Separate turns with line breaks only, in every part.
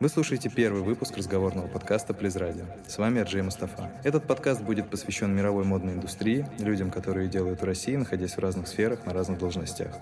Вы слушаете первый выпуск разговорного подкаста «Плиз Радио». С вами Арджей Мустафа. Этот подкаст будет посвящен мировой модной индустрии, людям, которые делают в России, находясь в разных сферах, на разных должностях.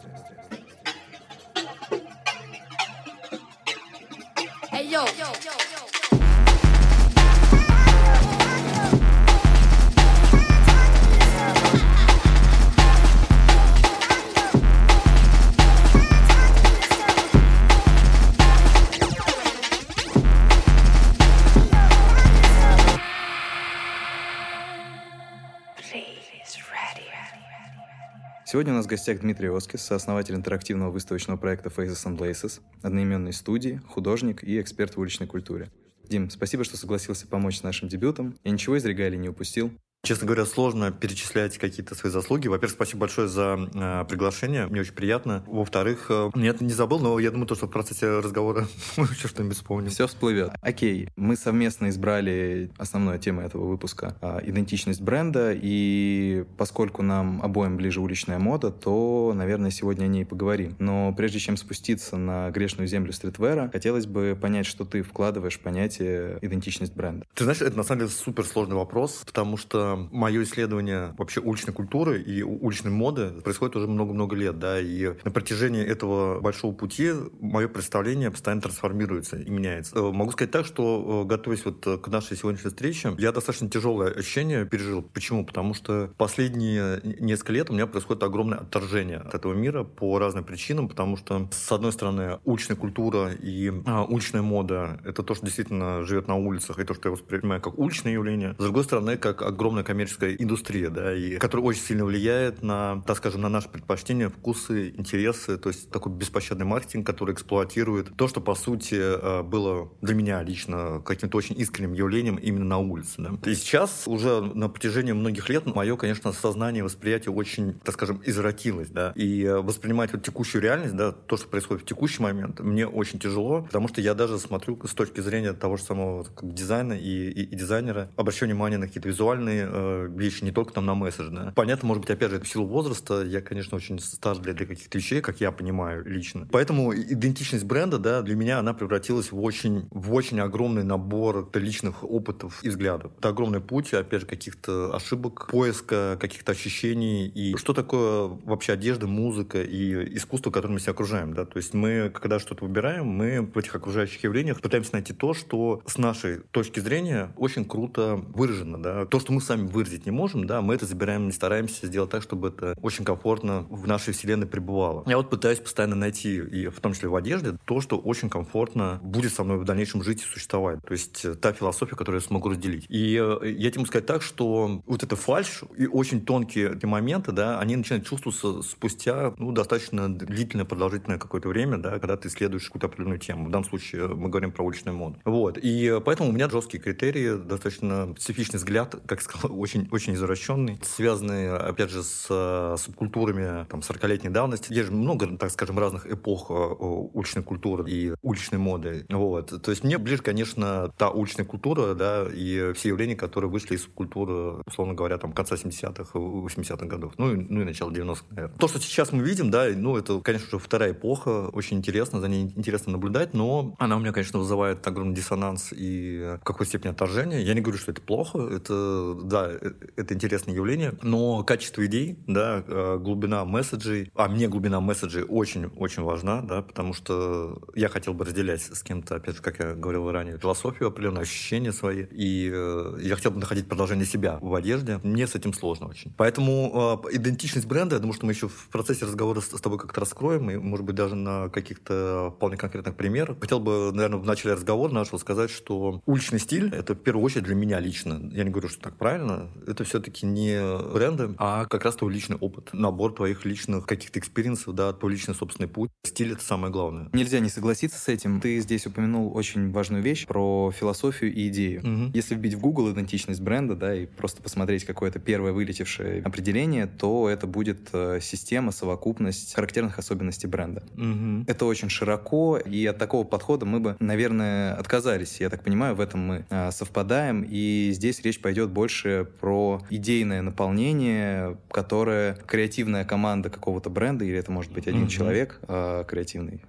Нас в гостях Дмитрий Оскис, сооснователь интерактивного выставочного проекта Faces and Places, одноименной студии, художник и эксперт в уличной культуре. Дим, спасибо, что согласился помочь с нашим дебютом. Я ничего из регалий не упустил.
Честно говоря, сложно перечислять какие-то свои заслуги. Во-первых, спасибо большое за э, приглашение. Мне очень приятно. Во-вторых, э, нет, не забыл, но я думаю, то, что в процессе разговора мы еще что-нибудь вспомним.
Все всплывет. Окей, мы совместно избрали основную тему этого выпуска э, идентичность бренда. И поскольку нам обоим ближе уличная мода, то, наверное, сегодня о ней поговорим. Но прежде чем спуститься на грешную землю стритвера, хотелось бы понять, что ты вкладываешь в понятие идентичность бренда.
Ты знаешь, это на самом деле супер сложный вопрос, потому что мое исследование вообще уличной культуры и уличной моды происходит уже много-много лет, да, и на протяжении этого большого пути мое представление постоянно трансформируется и меняется. Э, могу сказать так, что э, готовясь вот к нашей сегодняшней встрече, я достаточно тяжелое ощущение пережил. Почему? Потому что последние несколько лет у меня происходит огромное отторжение от этого мира по разным причинам, потому что, с одной стороны, уличная культура и а, уличная мода — это то, что действительно живет на улицах, и то, что я воспринимаю как уличное явление. С другой стороны, как огромное коммерческая индустрия, да, и которая очень сильно влияет на, так скажем, на наши предпочтения, вкусы, интересы, то есть такой беспощадный маркетинг, который эксплуатирует то, что, по сути, э, было для меня лично каким-то очень искренним явлением именно на улице. Да. И сейчас уже на протяжении многих лет мое, конечно, сознание, восприятие очень, так скажем, извратилось, да, и воспринимать вот текущую реальность, да, то, что происходит в текущий момент, мне очень тяжело, потому что я даже смотрю с точки зрения того же самого как дизайна и, и, и дизайнера, обращаю внимание на какие-то визуальные э, вещи, не только там на месседж, да. Понятно, может быть, опять же, в силу возраста, я, конечно, очень стар для, для каких-то вещей, как я понимаю лично. Поэтому идентичность бренда, да, для меня она превратилась в очень, в очень огромный набор личных опытов и взглядов. Это огромный путь, опять же, каких-то ошибок, поиска каких-то ощущений и что такое вообще одежда, музыка и искусство, которым мы себя окружаем, да. То есть мы, когда что-то выбираем, мы в этих окружающих явлениях пытаемся найти то, что с нашей точки зрения очень круто выражено, да. То, что мы сами выразить не можем, да, мы это забираем, не стараемся сделать так, чтобы это очень комфортно в нашей вселенной пребывало. Я вот пытаюсь постоянно найти, и в том числе в одежде, то, что очень комфортно будет со мной в дальнейшем жить и существовать. То есть э, та философия, которую я смогу разделить. И э, я тебе могу сказать так, что вот эта фальш и очень тонкие моменты, да, они начинают чувствоваться спустя ну, достаточно длительное, продолжительное какое-то время, да, когда ты исследуешь какую-то определенную тему. В данном случае мы говорим про уличную моду. Вот. И поэтому у меня жесткие критерии, достаточно специфичный взгляд, как сказал, очень, очень извращенный, связанный, опять же, с э, субкультурами там, 40-летней давности. Есть же много, так скажем, разных эпох э, уличной культуры и уличной моды. Вот. То есть мне ближе, конечно, та уличная культура, да, и все явления, которые вышли из субкультуры, условно говоря, там, конца 70-х, 80-х годов, ну, и, ну и начало 90-х, наверное. То, что сейчас мы видим, да, ну, это, конечно же, вторая эпоха, очень интересно, за ней интересно наблюдать, но она у меня, конечно, вызывает огромный диссонанс и в какой степени отторжение. Я не говорю, что это плохо, это, да, э, это интересное явление, но качество идей, да, э, глубина месседжей, а мне глубина месседжей очень-очень важна, да, потому что я хотел бы разделять с кем-то, опять же, как я говорил ранее, философию определенные, ощущения свои, и э, я хотел бы находить продолжение себя в одежде. Мне с этим сложно очень. Поэтому идентичность бренда, я думаю, что мы еще в процессе разговора с тобой как-то раскроем, и, может быть, даже на каких-то вполне конкретных примерах. Хотел бы, наверное, в начале разговора нашего сказать, что уличный стиль — это в первую очередь для меня лично. Я не говорю, что так правильно. Это все-таки не бренды, а как раз твой личный опыт, набор твоих личных каких-то experience ов, да, твой личный собственный путь. Стиль — это самое главное.
Нельзя не согласиться с этим. Ты здесь упомянул очень важную вещь про философию и идею. Угу. Если вбить в Google идентичность бренда, да, и просто посмотреть какое-то первое вылетевшее определение, то это будет э, система, совокупность характерных особенностей бренда. Угу. Это очень широко, и от такого подхода мы бы, наверное, отказались. Я так понимаю, в этом мы э, совпадаем, и здесь речь пойдет больше про идейное наполнение, которое креативная команда какого-то бренда, или это может быть один mm-hmm. человек э, креативный,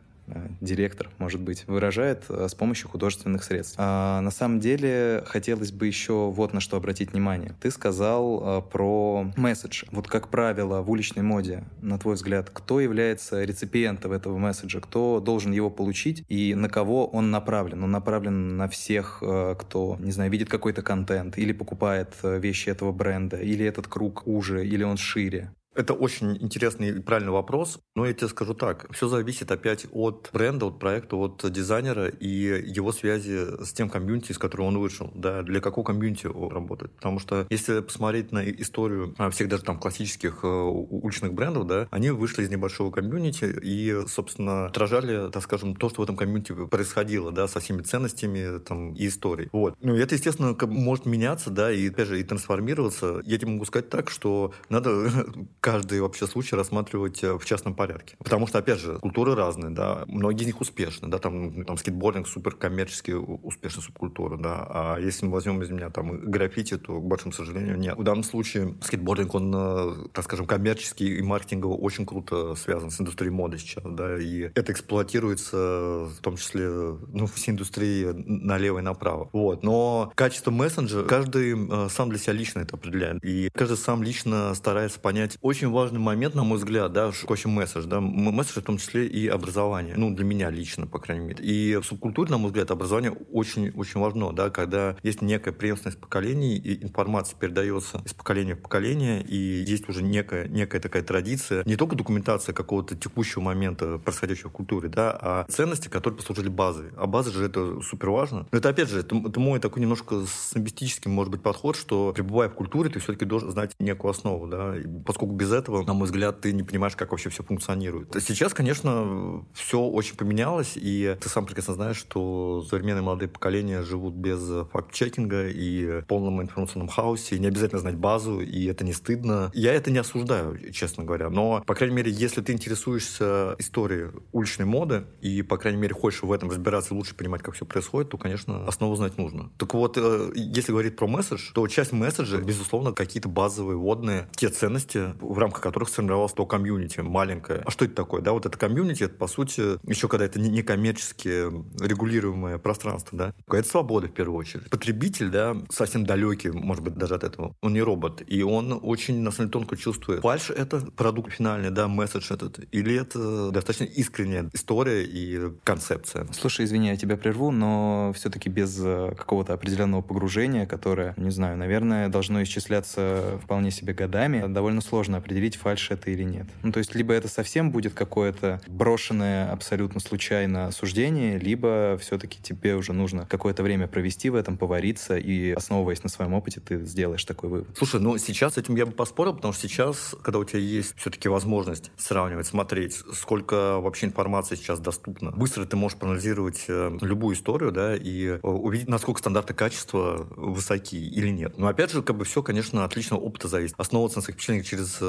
директор, может быть, выражает э, с помощью художественных средств. А на самом деле хотелось бы еще вот на что обратить внимание. Ты сказал про месседж. Вот как правило в уличной моде, на твой взгляд, кто является реципиентом этого месседжа, кто должен его получить и на кого он направлен? Он направлен на всех, кто, не знаю, видит какой-то контент или покупает вещи этого бренда, или этот круг уже, или он шире.
Это очень интересный и правильный вопрос, но я тебе скажу так, все зависит опять от бренда, от проекта, от дизайнера и его связи с тем комьюнити, из которого он вышел, да, для какого комьюнити он работает. Потому что если посмотреть на историю а, всех даже там классических э, уличных брендов, да, они вышли из небольшого комьюнити и, собственно, отражали, так скажем, то, что в этом комьюнити происходило, да, со всеми ценностями там и историей. Вот. Ну, это, естественно, может меняться, да, и, опять же, и трансформироваться. Я тебе могу сказать так, что надо каждый вообще случай рассматривать э, в частном порядке. Потому что, опять же, культуры разные, да, многие из них успешны, да, там, там скейтбординг супер коммерчески успешная субкультура, да, а если мы возьмем из меня там граффити, то, к большому сожалению, нет. В данном случае скейтбординг, он, э, так скажем, коммерчески и маркетингово очень круто связан с индустрией моды сейчас, да, и это эксплуатируется в том числе, ну, всей индустрии налево и направо. Вот, но качество мессенджера каждый э, сам для себя лично это определяет, и каждый сам лично старается понять очень очень важный момент, на мой взгляд, да, очень месседж, да, месседж в том числе и образование, ну, для меня лично, по крайней мере. И в субкультуре, на мой взгляд, образование очень-очень важно, да, когда есть некая преемственность поколений, и информация передается из поколения в поколение, и есть уже некая, некая такая традиция, не только документация какого-то текущего момента происходящего в культуре, да, а ценности, которые послужили базой. А база же это супер важно. Но это, опять же, это, это мой такой немножко снобистический, может быть, подход, что пребывая в культуре, ты все-таки должен знать некую основу, да, поскольку без этого, на мой взгляд, ты не понимаешь, как вообще все функционирует. Сейчас, конечно, все очень поменялось, и ты сам прекрасно знаешь, что современные молодые поколения живут без факт-чекинга и в полном информационном хаосе, и не обязательно знать базу, и это не стыдно. Я это не осуждаю, честно говоря, но, по крайней мере, если ты интересуешься историей уличной моды, и, по крайней мере, хочешь в этом разбираться лучше понимать, как все происходит, то, конечно, основу знать нужно. Так вот, э, если говорить про месседж, то часть месседжа, безусловно, какие-то базовые, водные, те ценности, в рамках которых сформировалось то комьюнити маленькое. А что это такое? Да, вот это комьюнити, это, по сути, еще когда это не коммерчески регулируемое пространство, да, это свобода в первую очередь. Потребитель, да, совсем далекий, может быть, даже от этого, он не робот, и он очень, на самом деле, тонко чувствует, фальш это продукт финальный, да, месседж этот, или это достаточно искренняя история и концепция.
Слушай, извини, я тебя прерву, но все-таки без э, какого-то определенного погружения, которое, не знаю, наверное, должно исчисляться вполне себе годами, довольно сложно определить, фальш это или нет. Ну, то есть, либо это совсем будет какое-то брошенное абсолютно случайно суждение, либо все-таки тебе уже нужно какое-то время провести в этом, повариться, и, основываясь на своем опыте, ты сделаешь такой вывод.
Слушай, ну, сейчас этим я бы поспорил, потому что сейчас, когда у тебя есть все-таки возможность сравнивать, смотреть, сколько вообще информации сейчас доступно, быстро ты можешь проанализировать э, любую историю, да, и э, увидеть, насколько стандарты качества высоки или нет. Но опять же, как бы все, конечно, от личного опыта зависит. Основываться на своих впечатлениях через Э,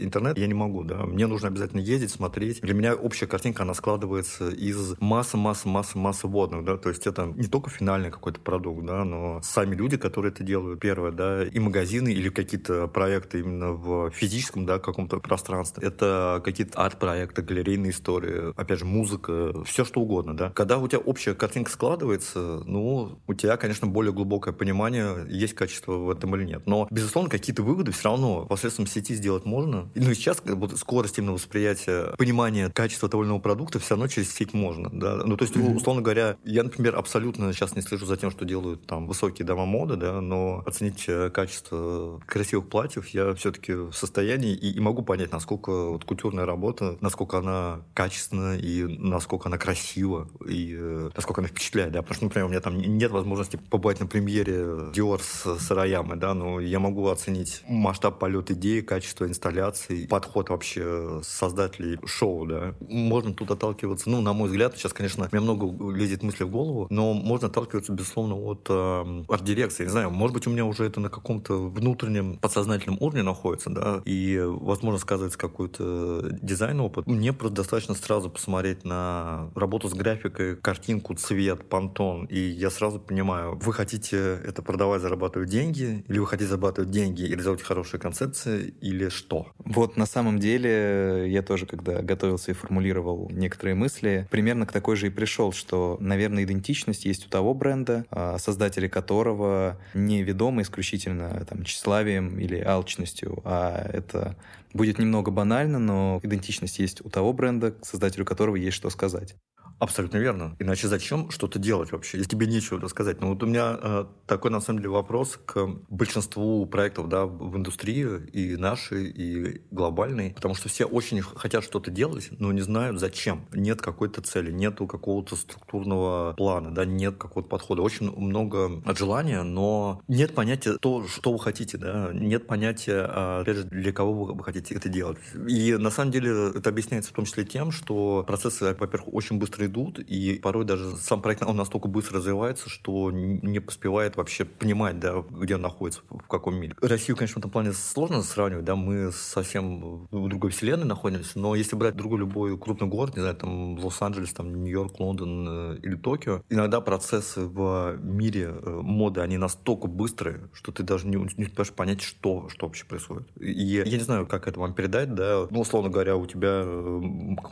интернет я не могу, да. Мне нужно обязательно ездить, смотреть. Для меня общая картинка, она складывается из массы, массы, массы, массы водных, да. То есть это не только финальный какой-то продукт, да, но сами люди, которые это делают, первое, да, и магазины или какие-то проекты именно в физическом, да, каком-то пространстве. Это какие-то арт-проекты, галерейные истории, опять же, музыка, все что угодно, да. Когда у тебя общая картинка складывается, ну, у тебя, конечно, более глубокое понимание, есть качество в этом или нет. Но, безусловно, какие-то выводы все равно посредством сети сделать можно. Ну и сейчас вот, скорость именно восприятия, понимания качества того или иного продукта все равно через сеть можно. Да? Ну то есть, mm-hmm. условно говоря, я, например, абсолютно сейчас не слежу за тем, что делают там высокие дома моды, да, но оценить э, качество красивых платьев я все-таки в состоянии и, и могу понять, насколько вот культурная работа, насколько она качественна и насколько она красива и э, насколько она впечатляет, да, потому что, например, у меня там нет возможности побывать на премьере Dior с Сараямы, да, но я могу оценить масштаб полета идеи, качество инсталляций, подход вообще создателей шоу, да. Можно тут отталкиваться, ну, на мой взгляд, сейчас, конечно, мне много лезет мысли в голову, но можно отталкиваться, безусловно, от э, арт-дирекции. Не знаю, может быть, у меня уже это на каком-то внутреннем подсознательном уровне находится, да, и, возможно, сказывается какой-то дизайн-опыт. Мне просто достаточно сразу посмотреть на работу с графикой, картинку, цвет, понтон, и я сразу понимаю, вы хотите это продавать, зарабатывать деньги, или вы хотите зарабатывать деньги и реализовать хорошие концепции, или что?
Вот на самом деле я тоже, когда готовился и формулировал некоторые мысли, примерно к такой же и пришел, что, наверное, идентичность есть у того бренда, а, создатели которого не ведомы исключительно там, тщеславием или алчностью, а это будет немного банально, но идентичность есть у того бренда, создателю которого есть что сказать.
Абсолютно верно. Иначе зачем что-то делать вообще, если тебе нечего рассказать? Ну вот у меня э, такой, на самом деле, вопрос к большинству проектов да, в индустрии, и нашей, и глобальной, потому что все очень хотят что-то делать, но не знают зачем. Нет какой-то цели, нету какого-то структурного плана, да, нет какого-то подхода. Очень много желания, но нет понятия то, что вы хотите, да, нет понятия, а, опять же, для кого вы хотите это делать. И на самом деле это объясняется в том числе тем, что процессы, во-первых, очень быстро идут, и порой даже сам проект он настолько быстро развивается, что не поспевает вообще понимать, да, где он находится, в каком мире. Россию, конечно, в этом плане сложно сравнивать, да, мы совсем в другой вселенной находимся, но если брать другой любой крупный город, не знаю, там Лос-Анджелес, там Нью-Йорк, Лондон э, или Токио, иногда процессы в мире э, моды, они настолько быстрые, что ты даже не, не успеешь понять, что, что вообще происходит. И я не знаю, как это вам передать, да, ну, условно говоря, у тебя э,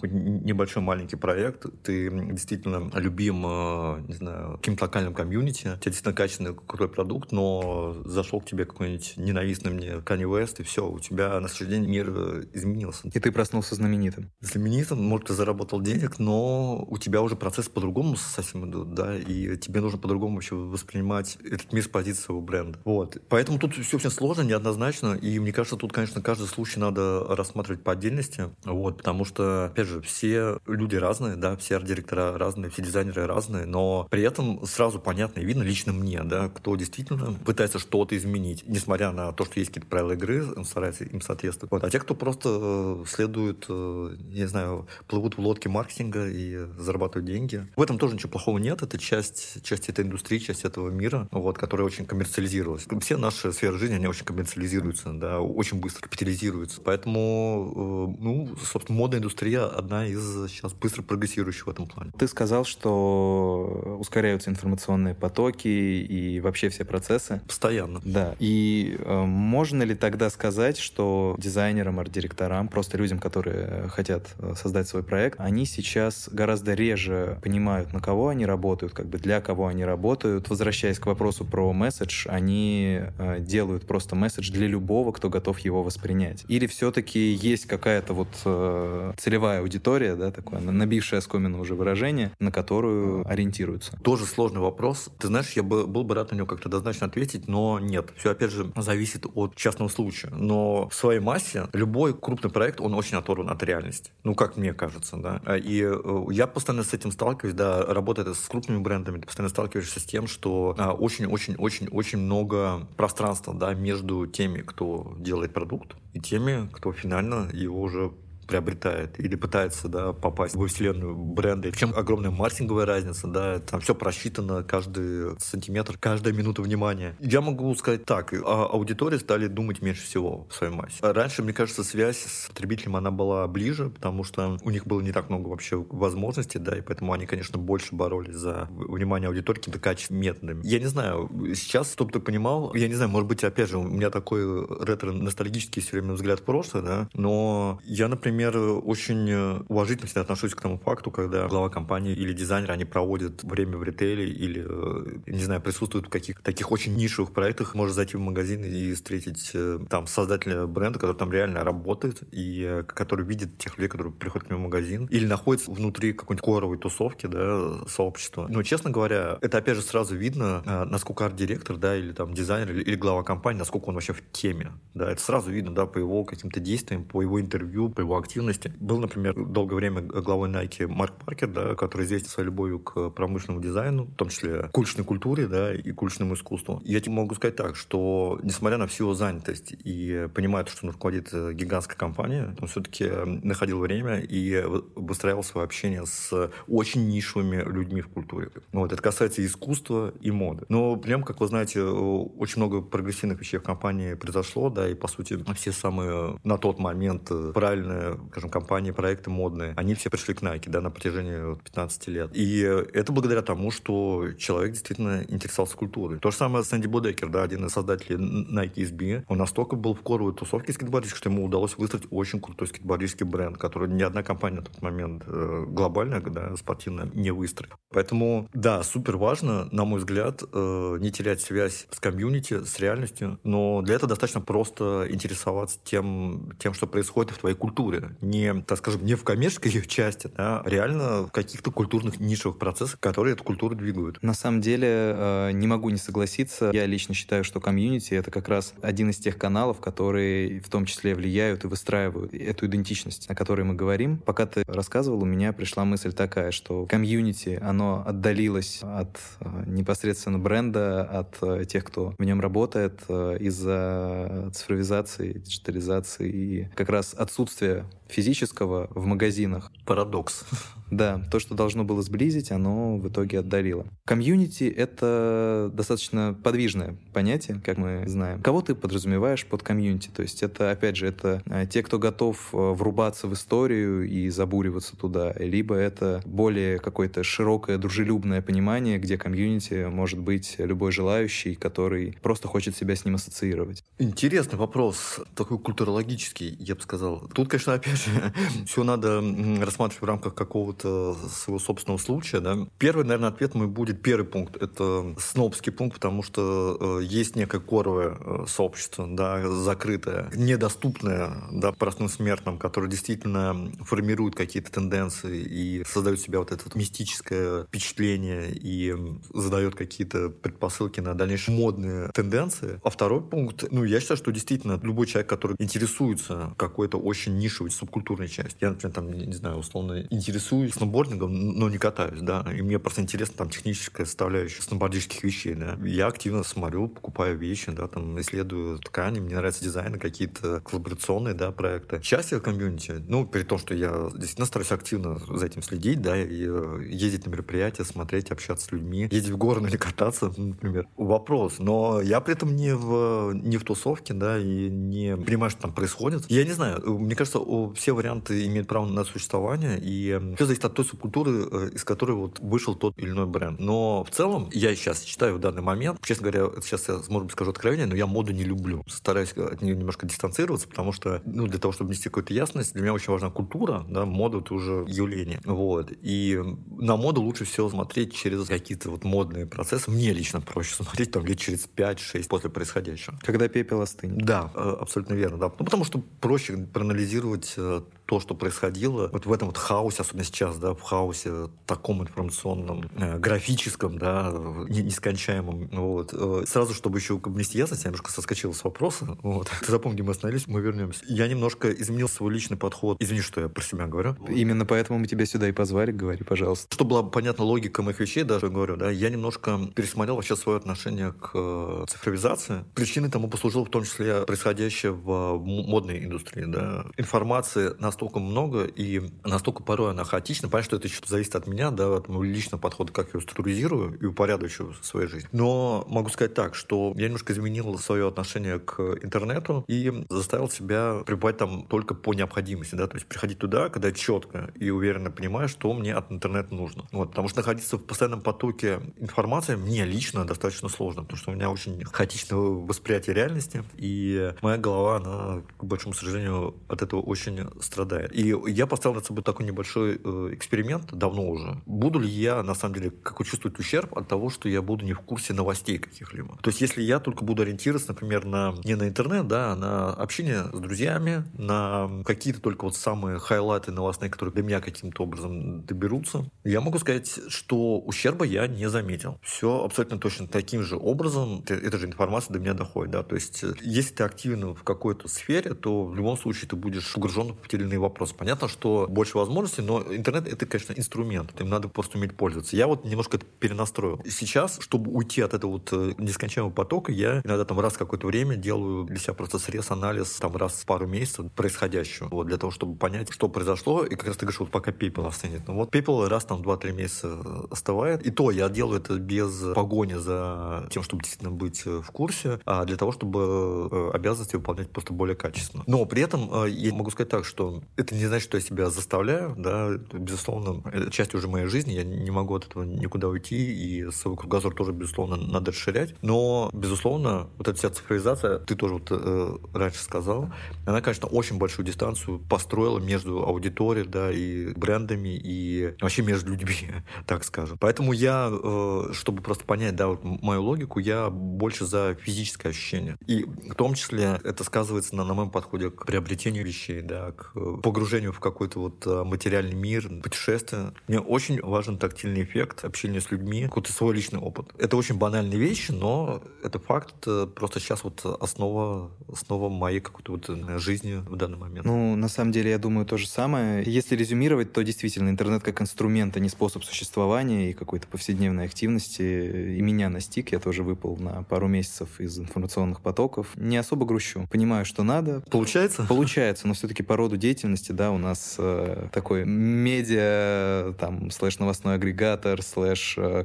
небольшой маленький проект, ты действительно любим, э, не знаю, каким-то локальным комьюнити, у тебя действительно качественный крутой продукт, но зашел к тебе какой-нибудь ненавистный мне Kanye West, и все, у тебя на следующий день мир э, изменился.
И ты проснулся знаменитым.
Знаменитым, может, ты заработал денег, но у тебя уже процесс по-другому совсем идут, да, и тебе нужно по-другому вообще воспринимать этот мир с позиции своего бренда. Вот. Поэтому тут все очень сложно, неоднозначно, и мне кажется, тут, конечно, каждый случай надо рассматривать по отдельности, вот, потому что, опять же, все люди разные, да, все директора разные, все дизайнеры разные, но при этом сразу понятно и видно лично мне, да, кто действительно пытается что-то изменить, несмотря на то, что есть какие-то правила игры, он старается им соответствовать. Вот. А те, кто просто э, следует, э, не знаю, плывут в лодке маркетинга и зарабатывают деньги. В этом тоже ничего плохого нет, это часть, часть этой индустрии, часть этого мира, вот, которая очень коммерциализировалась. Все наши сферы жизни, они очень коммерциализируются, да, очень быстро капитализируются. Поэтому, э, ну, собственно, модная индустрия одна из сейчас быстро прогрессирующих в этом плане.
Ты сказал, что ускоряются информационные потоки и вообще все процессы.
Постоянно.
Да. И э, можно ли тогда сказать, что дизайнерам, арт-директорам, просто людям, которые хотят э, создать свой проект, они сейчас гораздо реже понимают, на кого они работают, как бы для кого они работают. Возвращаясь к вопросу про месседж, они э, делают просто месседж для любого, кто готов его воспринять. Или все-таки есть какая-то вот э, целевая аудитория, да, такое, набившая скомину уже выражение, на которую ориентируются?
Тоже сложный вопрос. Ты знаешь, я бы, был бы рад на него как-то однозначно ответить, но нет. Все, опять же, зависит от частного случая. Но в своей массе любой крупный проект, он очень оторван от реальности. Ну, как мне кажется, да. И э, я постоянно с этим сталкиваюсь, да, работая с крупными брендами, ты постоянно сталкиваешься с тем, что очень-очень-очень-очень много пространства, да, между теми, кто делает продукт, и теми, кто финально его уже приобретает или пытается да, попасть в вселенную бренда. Причем огромная маркетинговая разница, да, там все просчитано, каждый сантиметр, каждая минута внимания. Я могу сказать так, а аудитории стали думать меньше всего в своей массе. Раньше, мне кажется, связь с потребителем, она была ближе, потому что у них было не так много вообще возможностей, да, и поэтому они, конечно, больше боролись за внимание аудитории какими-то качественными методами. Я не знаю, сейчас, чтобы ты понимал, я не знаю, может быть, опять же, у меня такой ретро-ностальгический все время взгляд в прошлое, да, но я, например, например, очень э, уважительно всегда отношусь к тому факту, когда глава компании или дизайнер, они проводят время в ритейле или, э, не знаю, присутствуют в каких-то таких очень нишевых проектах. Можно зайти в магазин и встретить э, там создателя бренда, который там реально работает и который видит тех людей, которые приходят к нему в магазин или находится внутри какой-нибудь коровой тусовки, да, сообщества. Но, честно говоря, это опять же сразу видно, насколько арт-директор, да, или там дизайнер, или, или глава компании, насколько он вообще в теме, да, это сразу видно, да, по его каким-то действиям, по его интервью, по его активности. Был, например, долгое время главой Nike Марк Паркер, да, который известен своей любовью к промышленному дизайну, в том числе к уличной культуре да, и к уличному искусству. Я тебе могу сказать так, что несмотря на всю его занятость и понимая, что он руководит э, гигантской компанией, он все-таки э, находил время и выстраивал свое общение с очень нишевыми людьми в культуре. Вот, это касается искусства и моды. Но прям, как вы знаете, очень много прогрессивных вещей в компании произошло, да, и по сути все самые на тот момент правильные скажем, компании, проекты модные, они все пришли к Nike, да, на протяжении 15 лет. И это благодаря тому, что человек действительно интересовался культурой. То же самое с Энди Будекер, да, один из создателей Nike SB. Он настолько был в коровой тусовке скейтбордистской, что ему удалось выстроить очень крутой скейтбордистский бренд, который ни одна компания на тот момент э, глобальная, да, спортивная, не выстроит. Поэтому, да, супер важно, на мой взгляд, э, не терять связь с комьюнити, с реальностью, но для этого достаточно просто интересоваться тем, тем что происходит в твоей культуре. Не, так скажем, не в коммерческой ее части, а реально в каких-то культурных нишевых процессах, которые эту культуру двигают.
На самом деле, э, не могу не согласиться. Я лично считаю, что комьюнити — это как раз один из тех каналов, которые в том числе влияют и выстраивают эту идентичность, о которой мы говорим. Пока ты рассказывал, у меня пришла мысль такая, что комьюнити, оно отдалилось от э, непосредственно бренда, от э, тех, кто в нем работает, из-за цифровизации, диджитализации и как раз отсутствия физического в магазинах.
Парадокс.
Да, то, что должно было сблизить, оно в итоге отдалило. Комьюнити — это достаточно подвижное понятие, как мы знаем. Кого ты подразумеваешь под комьюнити? То есть это, опять же, это э, те, кто готов э, врубаться в историю и забуриваться туда, либо это более какое-то широкое, дружелюбное понимание, где комьюнити может быть любой желающий, который просто хочет себя с ним ассоциировать.
Интересный вопрос, такой культурологический, я бы сказал. Тут, конечно, опять же, все надо рассматривать в рамках какого-то своего собственного случая. Да? Первый, наверное, ответ мой будет, первый пункт, это снобский пункт, потому что э, есть некое коровое э, сообщество, да, закрытое, недоступное да, простым смертным, которое действительно формирует какие-то тенденции и создает себя вот это вот мистическое впечатление и задает какие-то предпосылки на дальнейшие модные тенденции. А второй пункт, ну, я считаю, что действительно любой человек, который интересуется какой-то очень нишевой субкультурной частью. Я, например, там, не знаю, условно интересуюсь сноубордингом, но не катаюсь, да, и мне просто интересно там техническая составляющая сноубордических вещей, да. Я активно смотрю, покупаю вещи, да, там, исследую ткани, мне нравятся дизайны, какие-то коллаборационные, да, проекты. Счастье комьюнити, ну, при том, что я действительно стараюсь активно за этим следить, да, и э, ездить на мероприятия, смотреть, общаться с людьми, ездить в горы или кататься, например. Вопрос. Но я при этом не в, не в тусовке, да, и не понимаю, что там происходит. Я не знаю, мне кажется, все варианты имеют право на существование, и все зависит от той субкультуры, э, из которой вот вышел тот или иной бренд. Но в целом, я сейчас читаю в данный момент, честно говоря, сейчас я, может быть, скажу откровение, но я моду не люблю. Стараюсь от нее немножко дистанцироваться, потому что, ну, для того, чтобы внести какую-то ясность, для меня очень важна культура, да, мода — это уже явление. Вот. И на моду лучше всего смотреть через какие-то вот модные процессы. Мне лично проще смотреть там лет через 5-6 после происходящего.
Когда пепел остынет.
Да, э, абсолютно верно. Да. Ну, потому что проще проанализировать э, то, что происходило вот в этом вот хаосе, особенно сейчас, да, в хаосе таком информационном, э, графическом, да, нескончаемом, вот. Э, сразу, чтобы еще внести ясность, я немножко соскочил с вопроса, вот. Ты запомни, мы остановились, мы вернемся. Я немножко изменил свой личный подход. Извини, что я про себя говорю.
Именно поэтому мы тебя сюда и позвали, говори, пожалуйста.
Чтобы была понятна логика моих вещей, даже говорю, да, я немножко пересмотрел вообще свое отношение к э, цифровизации. Причиной тому послужило в том числе происходящее в модной индустрии, да. Информации на настолько много и настолько порой она хаотична. Понятно, что это еще зависит от меня, да, от моего личного подхода, как я структуризирую и упорядочиваю свою жизнь. Но могу сказать так, что я немножко изменил свое отношение к интернету и заставил себя пребывать там только по необходимости, да, то есть приходить туда, когда четко и уверенно понимаю, что мне от интернета нужно. Вот, потому что находиться в постоянном потоке информации мне лично достаточно сложно, потому что у меня очень хаотичное восприятие реальности, и моя голова, она, к большому сожалению, от этого очень страдает страдает. И я поставил над собой такой небольшой э, эксперимент давно уже. Буду ли я, на самом деле, какой чувствовать ущерб от того, что я буду не в курсе новостей каких-либо? То есть, если я только буду ориентироваться, например, на не на интернет, да, а на общение с друзьями, на какие-то только вот самые хайлайты новостные, которые до меня каким-то образом доберутся, я могу сказать, что ущерба я не заметил. Все абсолютно точно таким же образом, эта же информация до меня доходит, да, то есть, если ты активен в какой-то сфере, то в любом случае ты будешь погружен в те или иные вопросы. Понятно, что больше возможностей, но интернет это, конечно, инструмент. Им надо просто уметь пользоваться. Я вот немножко это перенастроил. Сейчас, чтобы уйти от этого вот э, нескончаемого потока, я иногда там раз какое-то время делаю для себя просто срез, анализ там раз в пару месяцев происходящего. Вот, для того, чтобы понять, что произошло. И как раз ты говоришь, вот пока пепел остынет. Ну вот пепел раз там 2-3 месяца остывает. И то я делаю это без погони за тем, чтобы действительно быть э, в курсе, а для того, чтобы э, обязанности выполнять просто более качественно. Но при этом я могу сказать так, что Это не значит, что я себя заставляю, да, безусловно, это часть уже моей жизни, я не могу от этого никуда уйти, и свой кругозор тоже, безусловно, надо расширять. Но, безусловно, вот эта вся цифровизация, ты тоже вот э, раньше сказал, она, конечно, очень большую дистанцию построила между аудиторией, да, и брендами, и вообще между людьми, так скажем. Поэтому я, э, чтобы просто понять, да, вот мою логику, я больше за физическое ощущение. И в том числе это сказывается на, на моем подходе к приобретению вещей, да, к погружению в какой-то вот э, материальный мир, путешествие. Мне очень важен тактильный эффект, общение с людьми, какой-то свой личный опыт. Это очень банальные вещи, но это факт, это просто сейчас вот основа, основа моей какой-то вот э, жизни в данный момент.
Ну, на самом деле, я думаю, то же самое. Если резюмировать, то действительно интернет как инструмент, а не способ существования и какой-то повседневной активности. И меня настиг, я тоже выпал на пару месяцев из информационных потоков. Не особо грущу. Понимаю, что надо.
Получается?
Получается, но все-таки по роду деятельности, да, у нас э, такой медиа, там, слэш новостной агрегатор, слэш э,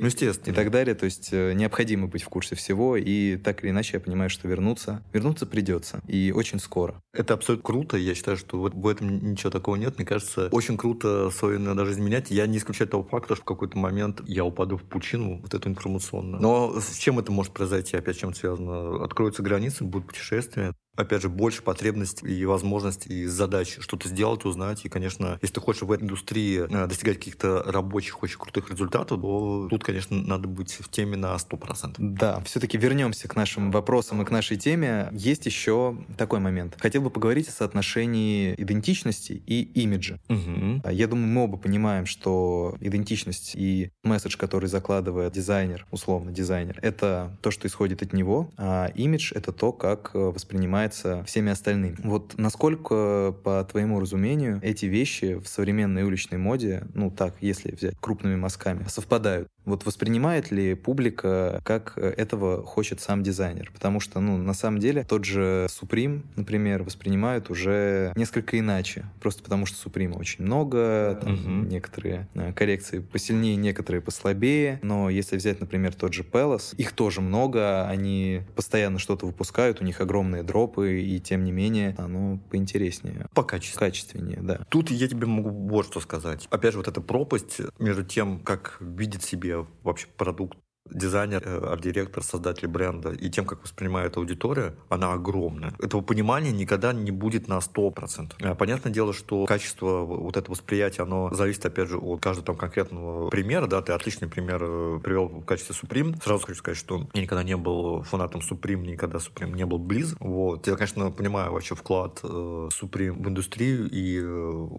ну, естественно.
и так далее. То есть э, необходимо быть в курсе всего, и так или иначе я понимаю, что вернуться, вернуться придется, и очень скоро.
Это абсолютно круто, я считаю, что вот в этом ничего такого нет. Мне кажется, очень круто свою даже изменять. Я не исключаю того факта, что в какой-то момент я упаду в пучину вот эту информационную. Но с чем это может произойти? Опять чем связано? Откроются границы, будут путешествия опять же, больше потребность и возможность и задач что-то сделать, узнать. И, конечно, если ты хочешь в этой индустрии э, достигать каких-то рабочих, очень крутых результатов, то тут, конечно, надо быть в теме на 100%.
Да, все-таки вернемся к нашим вопросам и к нашей теме. Есть еще такой момент. Хотел бы поговорить о соотношении идентичности и имиджа.
Угу.
Я думаю, мы оба понимаем, что идентичность и месседж, который закладывает дизайнер, условно дизайнер, это то, что исходит от него, а имидж — это то, как э, воспринимает воспринимается всеми остальными. Вот насколько, по твоему разумению, эти вещи в современной уличной моде, ну так, если взять крупными мазками, совпадают? Вот воспринимает ли публика, как этого хочет сам дизайнер? Потому что, ну, на самом деле, тот же Supreme, например, воспринимают уже несколько иначе. Просто потому что Supreme очень много, там угу. некоторые э, коллекции посильнее, некоторые послабее. Но если взять, например, тот же Palace, их тоже много, они постоянно что-то выпускают, у них огромные дропы, и тем не менее оно поинтереснее.
По качеству.
Качественнее, да.
Тут я тебе могу вот что сказать. Опять же, вот эта пропасть между тем, как видит себе вообще продукт дизайнер, э, арт-директор, создатель бренда и тем, как воспринимает аудитория, она огромная. Этого понимания никогда не будет на 100%. Э, понятное дело, что качество вот этого восприятия, оно зависит, опять же, от каждого там конкретного примера, да, ты отличный пример э, привел в качестве Supreme. Сразу хочу сказать, что я никогда не был фанатом Supreme, никогда Supreme не был близ. Вот. Я, конечно, понимаю вообще вклад Supreme в индустрию и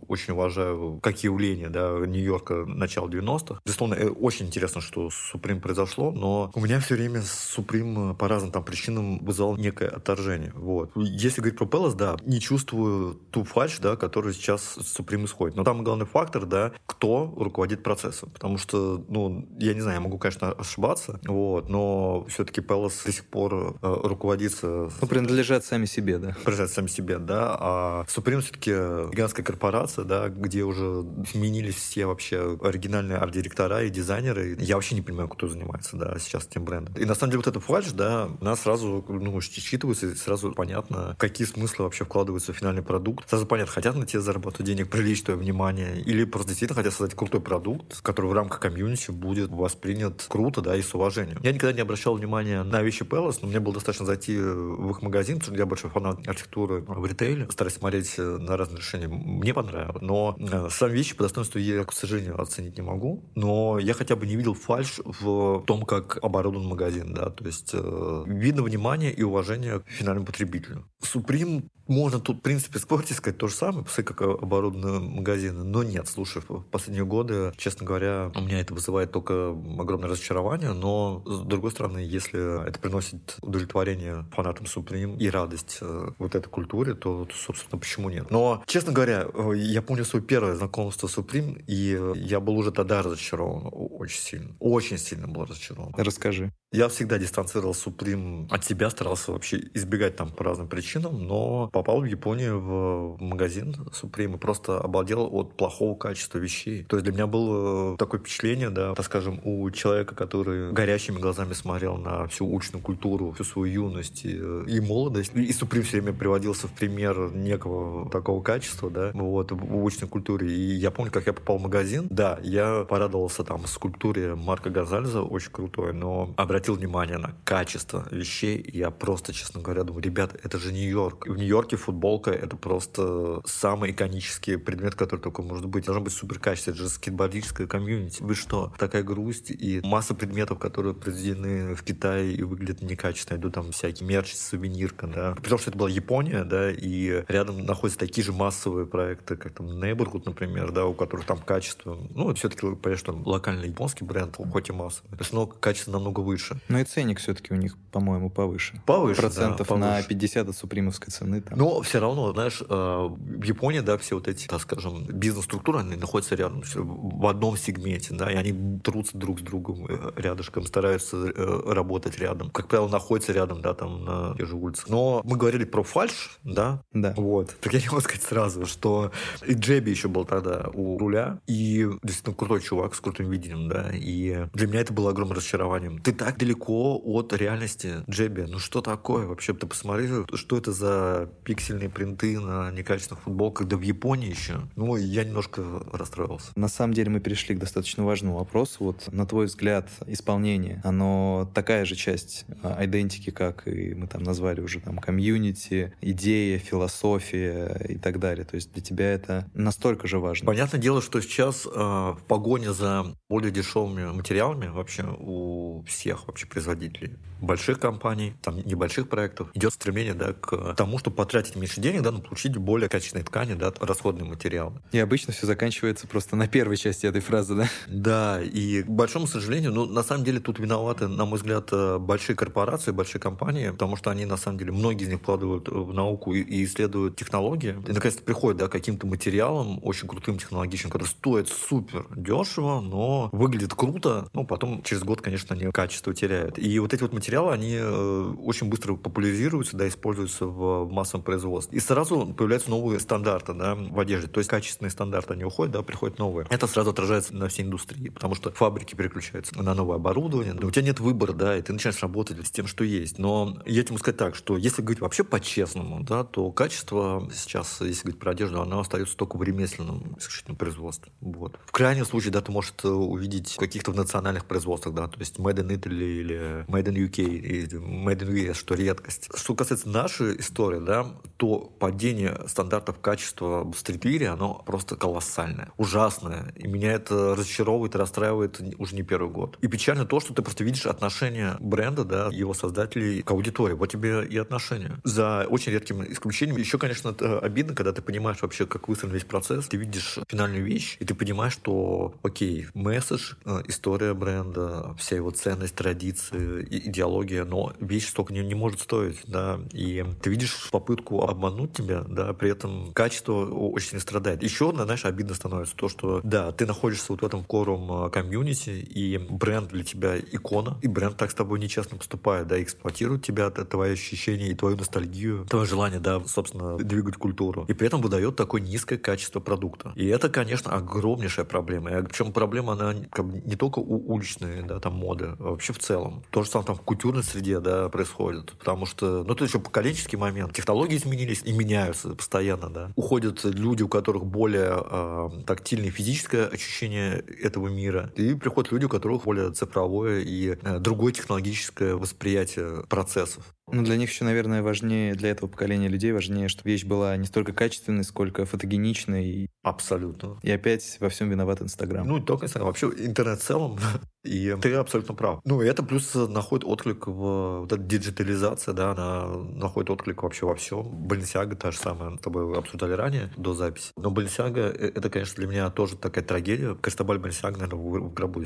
очень уважаю как явление, да, Нью-Йорка начала 90-х. Безусловно, очень интересно, что Supreme произошло прошло, но у меня все время Supreme по разным там причинам вызывал некое отторжение. Вот. Если говорить про Palace, да, не чувствую ту фальш, да, которая сейчас с Supreme исходит. Но там главный фактор, да, кто руководит процессом. Потому что, ну, я не знаю, я могу, конечно, ошибаться, вот, но все-таки Palace до сих пор э, руководится...
Ну, принадлежат сами себе, да.
Принадлежат сами себе, да. А Supreme все-таки гигантская корпорация, да, где уже сменились все вообще оригинальные арт-директора и дизайнеры. Я вообще не понимаю, кто занимается занимается, да, сейчас этим брендом. И на самом деле вот это фальш, да, нас сразу, ну, считывается, и сразу понятно, какие смыслы вообще вкладываются в финальный продукт. Сразу понятно, хотят на тебе заработать денег, привлечь твое внимание, или просто действительно хотят создать крутой продукт, который в рамках комьюнити будет воспринят круто, да, и с уважением. Я никогда не обращал внимания на вещи Palace, но мне было достаточно зайти в их магазин, я большой фанат архитектуры в ритейле, стараюсь смотреть на разные решения. Мне понравилось. Но э, сам вещи по достоинству я, к сожалению, оценить не могу. Но я хотя бы не видел фальш в том, как оборудован магазин, да, то есть э, видно внимание и уважение к финальному потребителю. Supreme можно тут, в принципе, спорить и сказать то же самое, посмотри, как оборудованы магазины. Но нет, слушай, в последние годы, честно говоря, у меня это вызывает только огромное разочарование, но, с другой стороны, если это приносит удовлетворение фанатам Supreme и радость э, вот этой культуре, то, то, собственно, почему нет? Но, честно говоря, э, я помню свое первое знакомство с Supreme, и я был уже тогда разочарован очень сильно. Очень сильно был разочарован.
Расскажи.
Я всегда дистанцировал Supreme от себя, старался вообще избегать там по разным причинам, но попал в Японию в магазин Supreme и просто обалдел от плохого качества вещей. То есть для меня было такое впечатление, да, так скажем, у человека, который горящими глазами смотрел на всю уличную культуру, всю свою юность и, и молодость. И Supreme все время приводился в пример некого такого качества, да, вот, в уличной культуре. И я помню, как я попал в магазин, да, я порадовался там скульптуре Марка Гонзалеза, очень крутой, но обратил обратил внимание на качество вещей. Я просто, честно говоря, думаю, ребят, это же Нью-Йорк. В Нью-Йорке футболка — это просто самый иконический предмет, который только может быть. Должно быть супер качество. Это же скейтбордическое комьюнити. Вы что? Такая грусть и масса предметов, которые произведены в Китае и выглядят некачественно. Иду там всякие мерч, сувенирка, да. При том, что это была Япония, да, и рядом находятся такие же массовые проекты, как там Neighborhood, например, да, у которых там качество, ну, все-таки, понятно, что локальный японский бренд, хоть и массовый, но качество намного выше.
Но и ценник все-таки у них, по-моему, повыше.
Повыше,
Процентов
да, повыше.
на 50 от супримовской цены. Там.
Но все равно, знаешь, э, в Японии, да, все вот эти, так скажем, бизнес-структуры, они находятся рядом, в одном сегменте, да, и они трутся друг с другом э, рядышком, стараются э, работать рядом. Как правило, находятся рядом, да, там на те же улице. Но мы говорили про фальш, да?
Да.
Вот. Так я не могу сказать сразу, что и Джеби еще был тогда у руля, и действительно крутой чувак с крутым видением, да, и для меня это было огромным разочарованием. Ты так далеко от реальности Джеби. Ну что такое вообще? Ты посмотри, что это за пиксельные принты на некачественных футболках, да в Японии еще. Ну, я немножко расстроился.
На самом деле мы перешли к достаточно важному вопросу. Вот на твой взгляд, исполнение, оно такая же часть идентики, как и мы там назвали уже там комьюнити, идея, философия и так далее. То есть для тебя это настолько же важно.
Понятное дело, что сейчас э, в погоне за более дешевыми материалами вообще у всех вообще производителей больших компаний, там небольших проектов, идет стремление да, к тому, чтобы потратить меньше денег, да, но получить более качественные ткани, да, расходные материалы.
И обычно все заканчивается просто на первой части этой фразы, да?
Да, и к большому сожалению, ну, на самом деле тут виноваты, на мой взгляд, э, большие корпорации, большие компании, потому что они, на самом деле, многие из них вкладывают в науку и исследуют технологии. И, наконец-то, приходят, да, каким-то материалам, очень крутым технологичным, которые стоят супер дешево, но выглядит круто, ну, потом через год, конечно, они качество теряют. И вот эти вот материалы, они э, очень быстро популяризируются, да, используются в массовом производстве. И сразу появляются новые стандарты, да, в одежде. То есть качественные стандарты, они уходят, да, приходят новые. Это сразу отражается на всей индустрии, потому что фабрики переключаются на новое оборудование. У тебя нет выбора, да, и ты начинаешь работать с тем, что есть. Но я тебе могу сказать так, что если говорить вообще по-честному, да, то качество сейчас, если говорить про одежду, оно остается только в ремесленном исключительно производстве. Вот. В крайнем случае, да, ты можешь увидеть в каких-то национальных производствах, да, то есть Made in Italy или Made in UK или Made in US, что редкость. Что касается нашей истории, да, то падение стандартов качества в стритвире, оно просто колоссальное, ужасное. И меня это разочаровывает и расстраивает уже не первый год. И печально то, что ты просто видишь отношение бренда, да, его создателей к аудитории. Вот тебе и отношения. За очень редким исключением. Еще, конечно, обидно, когда ты понимаешь вообще, как выстроен весь процесс. Ты видишь финальную вещь, и ты понимаешь, что, окей, месседж, э, история бренда, вся его ценность, традиции, идеология, но вещь столько не, не может стоить, да, и ты видишь попытку обмануть тебя, да, при этом качество очень страдает. Еще знаешь, обидно становится то, что, да, ты находишься вот в этом корум э, комьюнити, и бренд для тебя икона, и бренд так с тобой нечестно поступает, да, эксплуатирует тебя, твои ощущения и твою ностальгию, твое желание, да, собственно, двигать культуру. И при этом выдает такое низкое качество продукта. И это, конечно, огромнейшая проблема. И, причем проблема, она как бы, не только у уличной, да, там, моды, а вообще в целом. То же самое там культурной среде, да, происходит. Потому что, ну, это еще поколенческий момент. Технологии изменились и меняются постоянно, да. Уходят люди, у которых более э, тактильное физическое ощущение этого мира. И приходят люди, у которых более цифровое и э, другое технологическое восприятие процессов.
Ну, для них еще, наверное, важнее, для этого поколения людей важнее, чтобы вещь была не столько качественной, сколько фотогеничной.
Абсолютно.
И опять во всем виноват Инстаграм.
Ну, не только Инстаграм, вообще интернет в целом. И ты абсолютно прав. Ну, и это плюс находит отклик в... Вот эта диджитализация, да, она находит отклик вообще во всем. Balenciaga та же самая, с тобой обсуждали ранее, до записи. Но Balenciaga, э, это, конечно, для меня тоже такая трагедия. Кристобаль Balenciaga, наверное, в гробу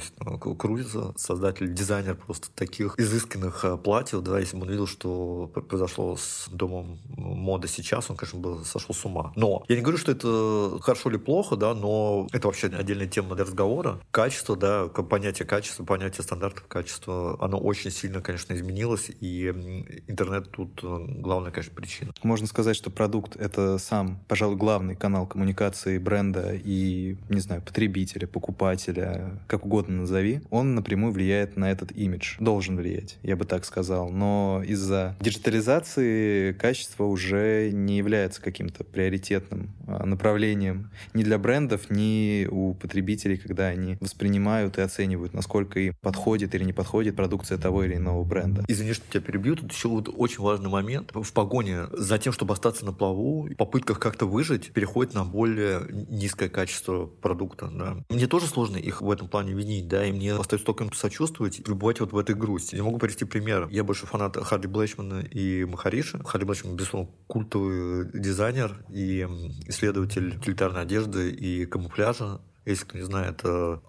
крутится. Создатель, дизайнер просто таких изысканных э, платьев, да, если бы он видел, что произошло с домом моды сейчас, он, конечно, был, сошел с ума. Но я не говорю, что это хорошо или плохо, да, но это вообще отдельная тема для разговора. Качество, да, понятие качества, понятие стандартов качества, оно очень сильно, конечно, изменилось, и интернет тут э, главная, конечно, причина.
Можно сказать, что продукт — это сам, пожалуй, главный канал коммуникации бренда и, не знаю, потребителя, покупателя, как угодно назови. Он напрямую влияет на этот имидж. Должен влиять, я бы так сказал. Но из-за диджитализации качество уже не является каким-то приоритетным а, направлением ни для брендов, ни у потребителей, когда они воспринимают и оценивают, насколько им подходит или не подходит продукция того или иного бренда.
Извини, что тебя перебью, тут еще вот очень важный момент. В погоне за тем, чтобы остаться на плаву, в попытках как-то выжить, переходит на более низкое качество продукта. Да. Мне тоже сложно их в этом плане винить, да, и мне остается только им посочувствовать и пребывать вот в этой грусти. Я могу привести пример. Я больше фанат Харди Блэчмана и Махариша. Харди Блэчман, безусловно, культовый дизайнер и исследователь утилитарной одежды и камуфляжа. Если кто не знает,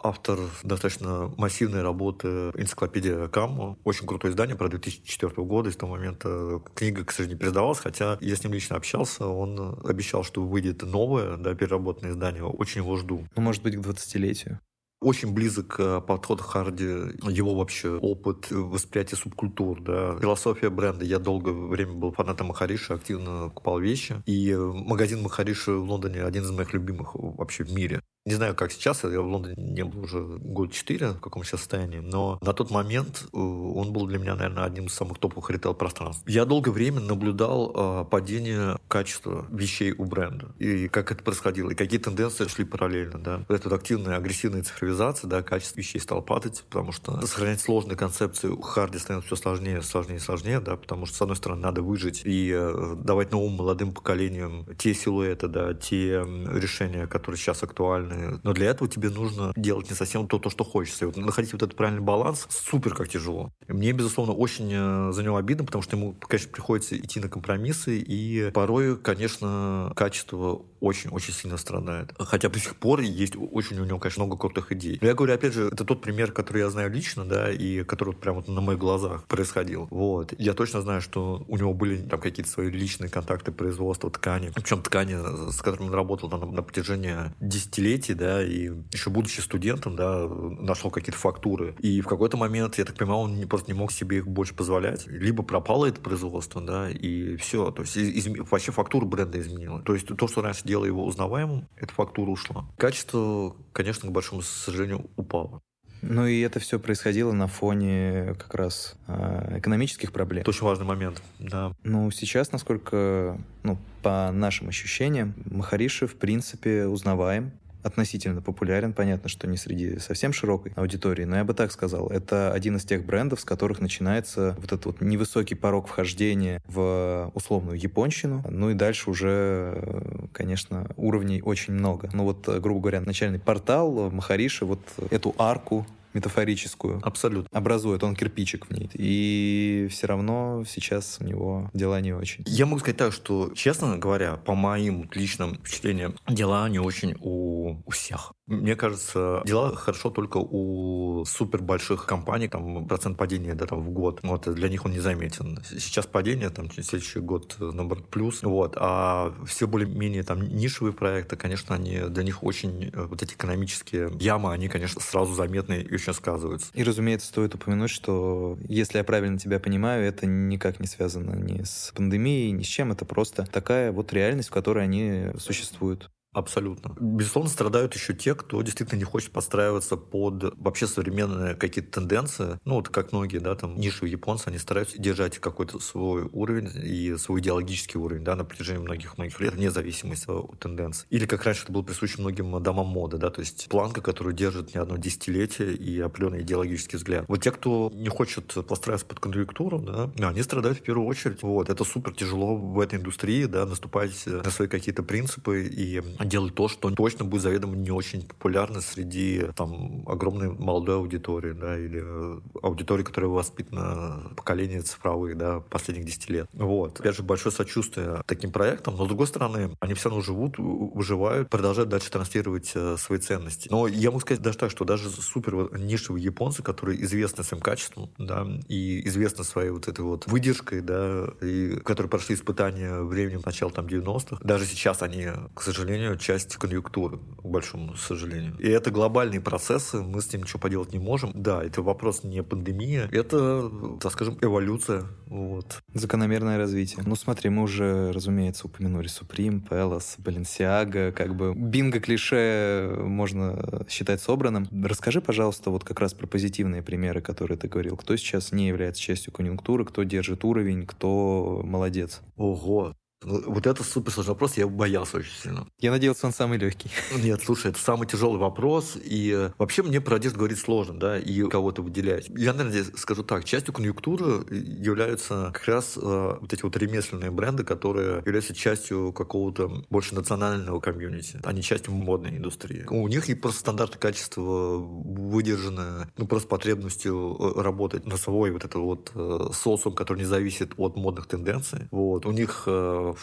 автор достаточно массивной работы «Энциклопедия Камму». Очень крутое издание, про 2004 года. И с того момента книга, к сожалению, передавалась, хотя я с ним лично общался. Он обещал, что выйдет новое, да, переработанное издание. Очень его жду.
Ну, может быть, к 20-летию
очень близок э, подход Харди, его вообще опыт восприятия субкультур, да, философия бренда. Я долгое время был фанатом Махариша, активно купал вещи. И магазин Махариша в Лондоне один из моих любимых вообще в мире. Не знаю, как сейчас, я в Лондоне не был уже год четыре, в каком сейчас состоянии, но на тот момент э, он был для меня, наверное, одним из самых топовых ритейл-пространств. Я долгое время наблюдал э, падение качества вещей у бренда, и как это происходило, и какие тенденции шли параллельно, да. Эта вот активная, агрессивная цифровизация, да, качество вещей стало падать, потому что сохранять сложные концепции у Харди становится все сложнее, сложнее сложнее, да, потому что, с одной стороны, надо выжить и э, давать новым молодым поколениям те силуэты, да, те решения, которые сейчас актуальны, стороны. Но для этого тебе нужно делать не совсем то, то что хочется. И вот находить вот этот правильный баланс супер как тяжело. Мне, безусловно, очень э, за него обидно, потому что ему, конечно, приходится идти на компромиссы, и порой, конечно, качество очень-очень сильно страдает. Хотя до сих пор есть очень у него, конечно, много крутых идей. Но я говорю, опять же, это тот пример, который я знаю лично, да, и который вот прямо вот на моих глазах происходил. Вот. Я точно знаю, что у него были там какие-то свои личные контакты производства ткани. Причем ткани, с которыми он работал там, на протяжении десятилетий, да, и еще будучи студентом, да, нашел какие-то фактуры. И в какой-то момент, я так понимаю, он не, просто не мог себе их больше позволять. Либо пропало это производство, да, и все. То есть из, вообще фактура бренда изменила. То есть то, что раньше делало его узнаваемым, эта фактура ушла. Качество, конечно, к большому сожалению, упало.
Ну и это все происходило на фоне как раз э, экономических проблем.
Это очень важный момент, да.
Ну, сейчас, насколько, ну, по нашим ощущениям, Махариши, в принципе, узнаваем относительно популярен. Понятно, что не среди совсем широкой аудитории, но я бы так сказал. Это один из тех брендов, с которых начинается вот этот вот невысокий порог вхождения в условную японщину. Ну и дальше уже, конечно, уровней очень много. Ну вот, грубо говоря, начальный портал Махариши вот эту арку метафорическую.
Абсолютно.
Образует он кирпичик в ней. И все равно сейчас у него дела не очень.
Я могу сказать так, что, честно говоря, по моим личным впечатлениям, дела не очень у, у всех. Мне кажется, дела хорошо только у супер больших компаний, там процент падения да, там, в год. Вот для них он не заметен. Сейчас падение, там следующий год, наоборот, плюс. Вот. А все более-менее там нишевые проекты, конечно, они для них очень э, вот эти экономические ямы, они, конечно, сразу заметны и очень сказываются.
И, разумеется, стоит упомянуть, что, если я правильно тебя понимаю, это никак не связано ни с пандемией, ни с чем. Это просто такая вот реальность, в которой они существуют.
Абсолютно. Безусловно, страдают еще те, кто действительно не хочет подстраиваться под вообще современные какие-то тенденции. Ну, вот как многие, да, там, ниши японцы, они стараются держать какой-то свой уровень и свой идеологический уровень, да, на протяжении многих-многих лет, вне зависимости от тенденций. Или как раньше это было присуще многим домам моды, да, то есть планка, которую держит не одно десятилетие и определенный идеологический взгляд. Вот те, кто не хочет подстраиваться под конъюнктуру, да, они страдают в первую очередь. Вот, это супер тяжело в этой индустрии, да, наступать на свои какие-то принципы и делать то, что точно будет заведомо не очень популярно среди там огромной молодой аудитории, да, или э, аудитории, которая воспитана поколение цифровых, да, последних 10 лет. Вот. Опять же, большое сочувствие таким проектам, но с другой стороны, они все равно живут, выживают, продолжают дальше транслировать э, свои ценности. Но я могу сказать даже так, что даже супер нишевые японцы, которые известны своим качеством, да, и известны своей вот этой вот выдержкой, да, и которые прошли испытания временем начала там 90-х, даже сейчас они, к сожалению, часть конъюнктуры, к большому сожалению. И это глобальные процессы, мы с ним ничего поделать не можем. Да, это вопрос не пандемия, это, так скажем, эволюция. Вот.
Закономерное развитие. Ну смотри, мы уже, разумеется, упомянули Supreme, Palace, Balenciaga, как бы бинго-клише можно считать собранным. Расскажи, пожалуйста, вот как раз про позитивные примеры, которые ты говорил. Кто сейчас не является частью конъюнктуры, кто держит уровень, кто молодец?
Ого, вот это супер сложный вопрос, я боялся очень сильно.
Я надеялся, он самый легкий.
Нет, слушай, это самый тяжелый вопрос, и э, вообще мне про одежду говорить сложно, да, и кого-то выделять. Я, наверное, скажу так, частью конъюнктуры являются как раз э, вот эти вот ремесленные бренды, которые являются частью какого-то больше национального комьюнити, а не частью модной индустрии. У них и просто стандарты качества выдержаны, ну, просто потребностью э, работать на свой вот этот вот э, социум, который не зависит от модных тенденций. Вот. У них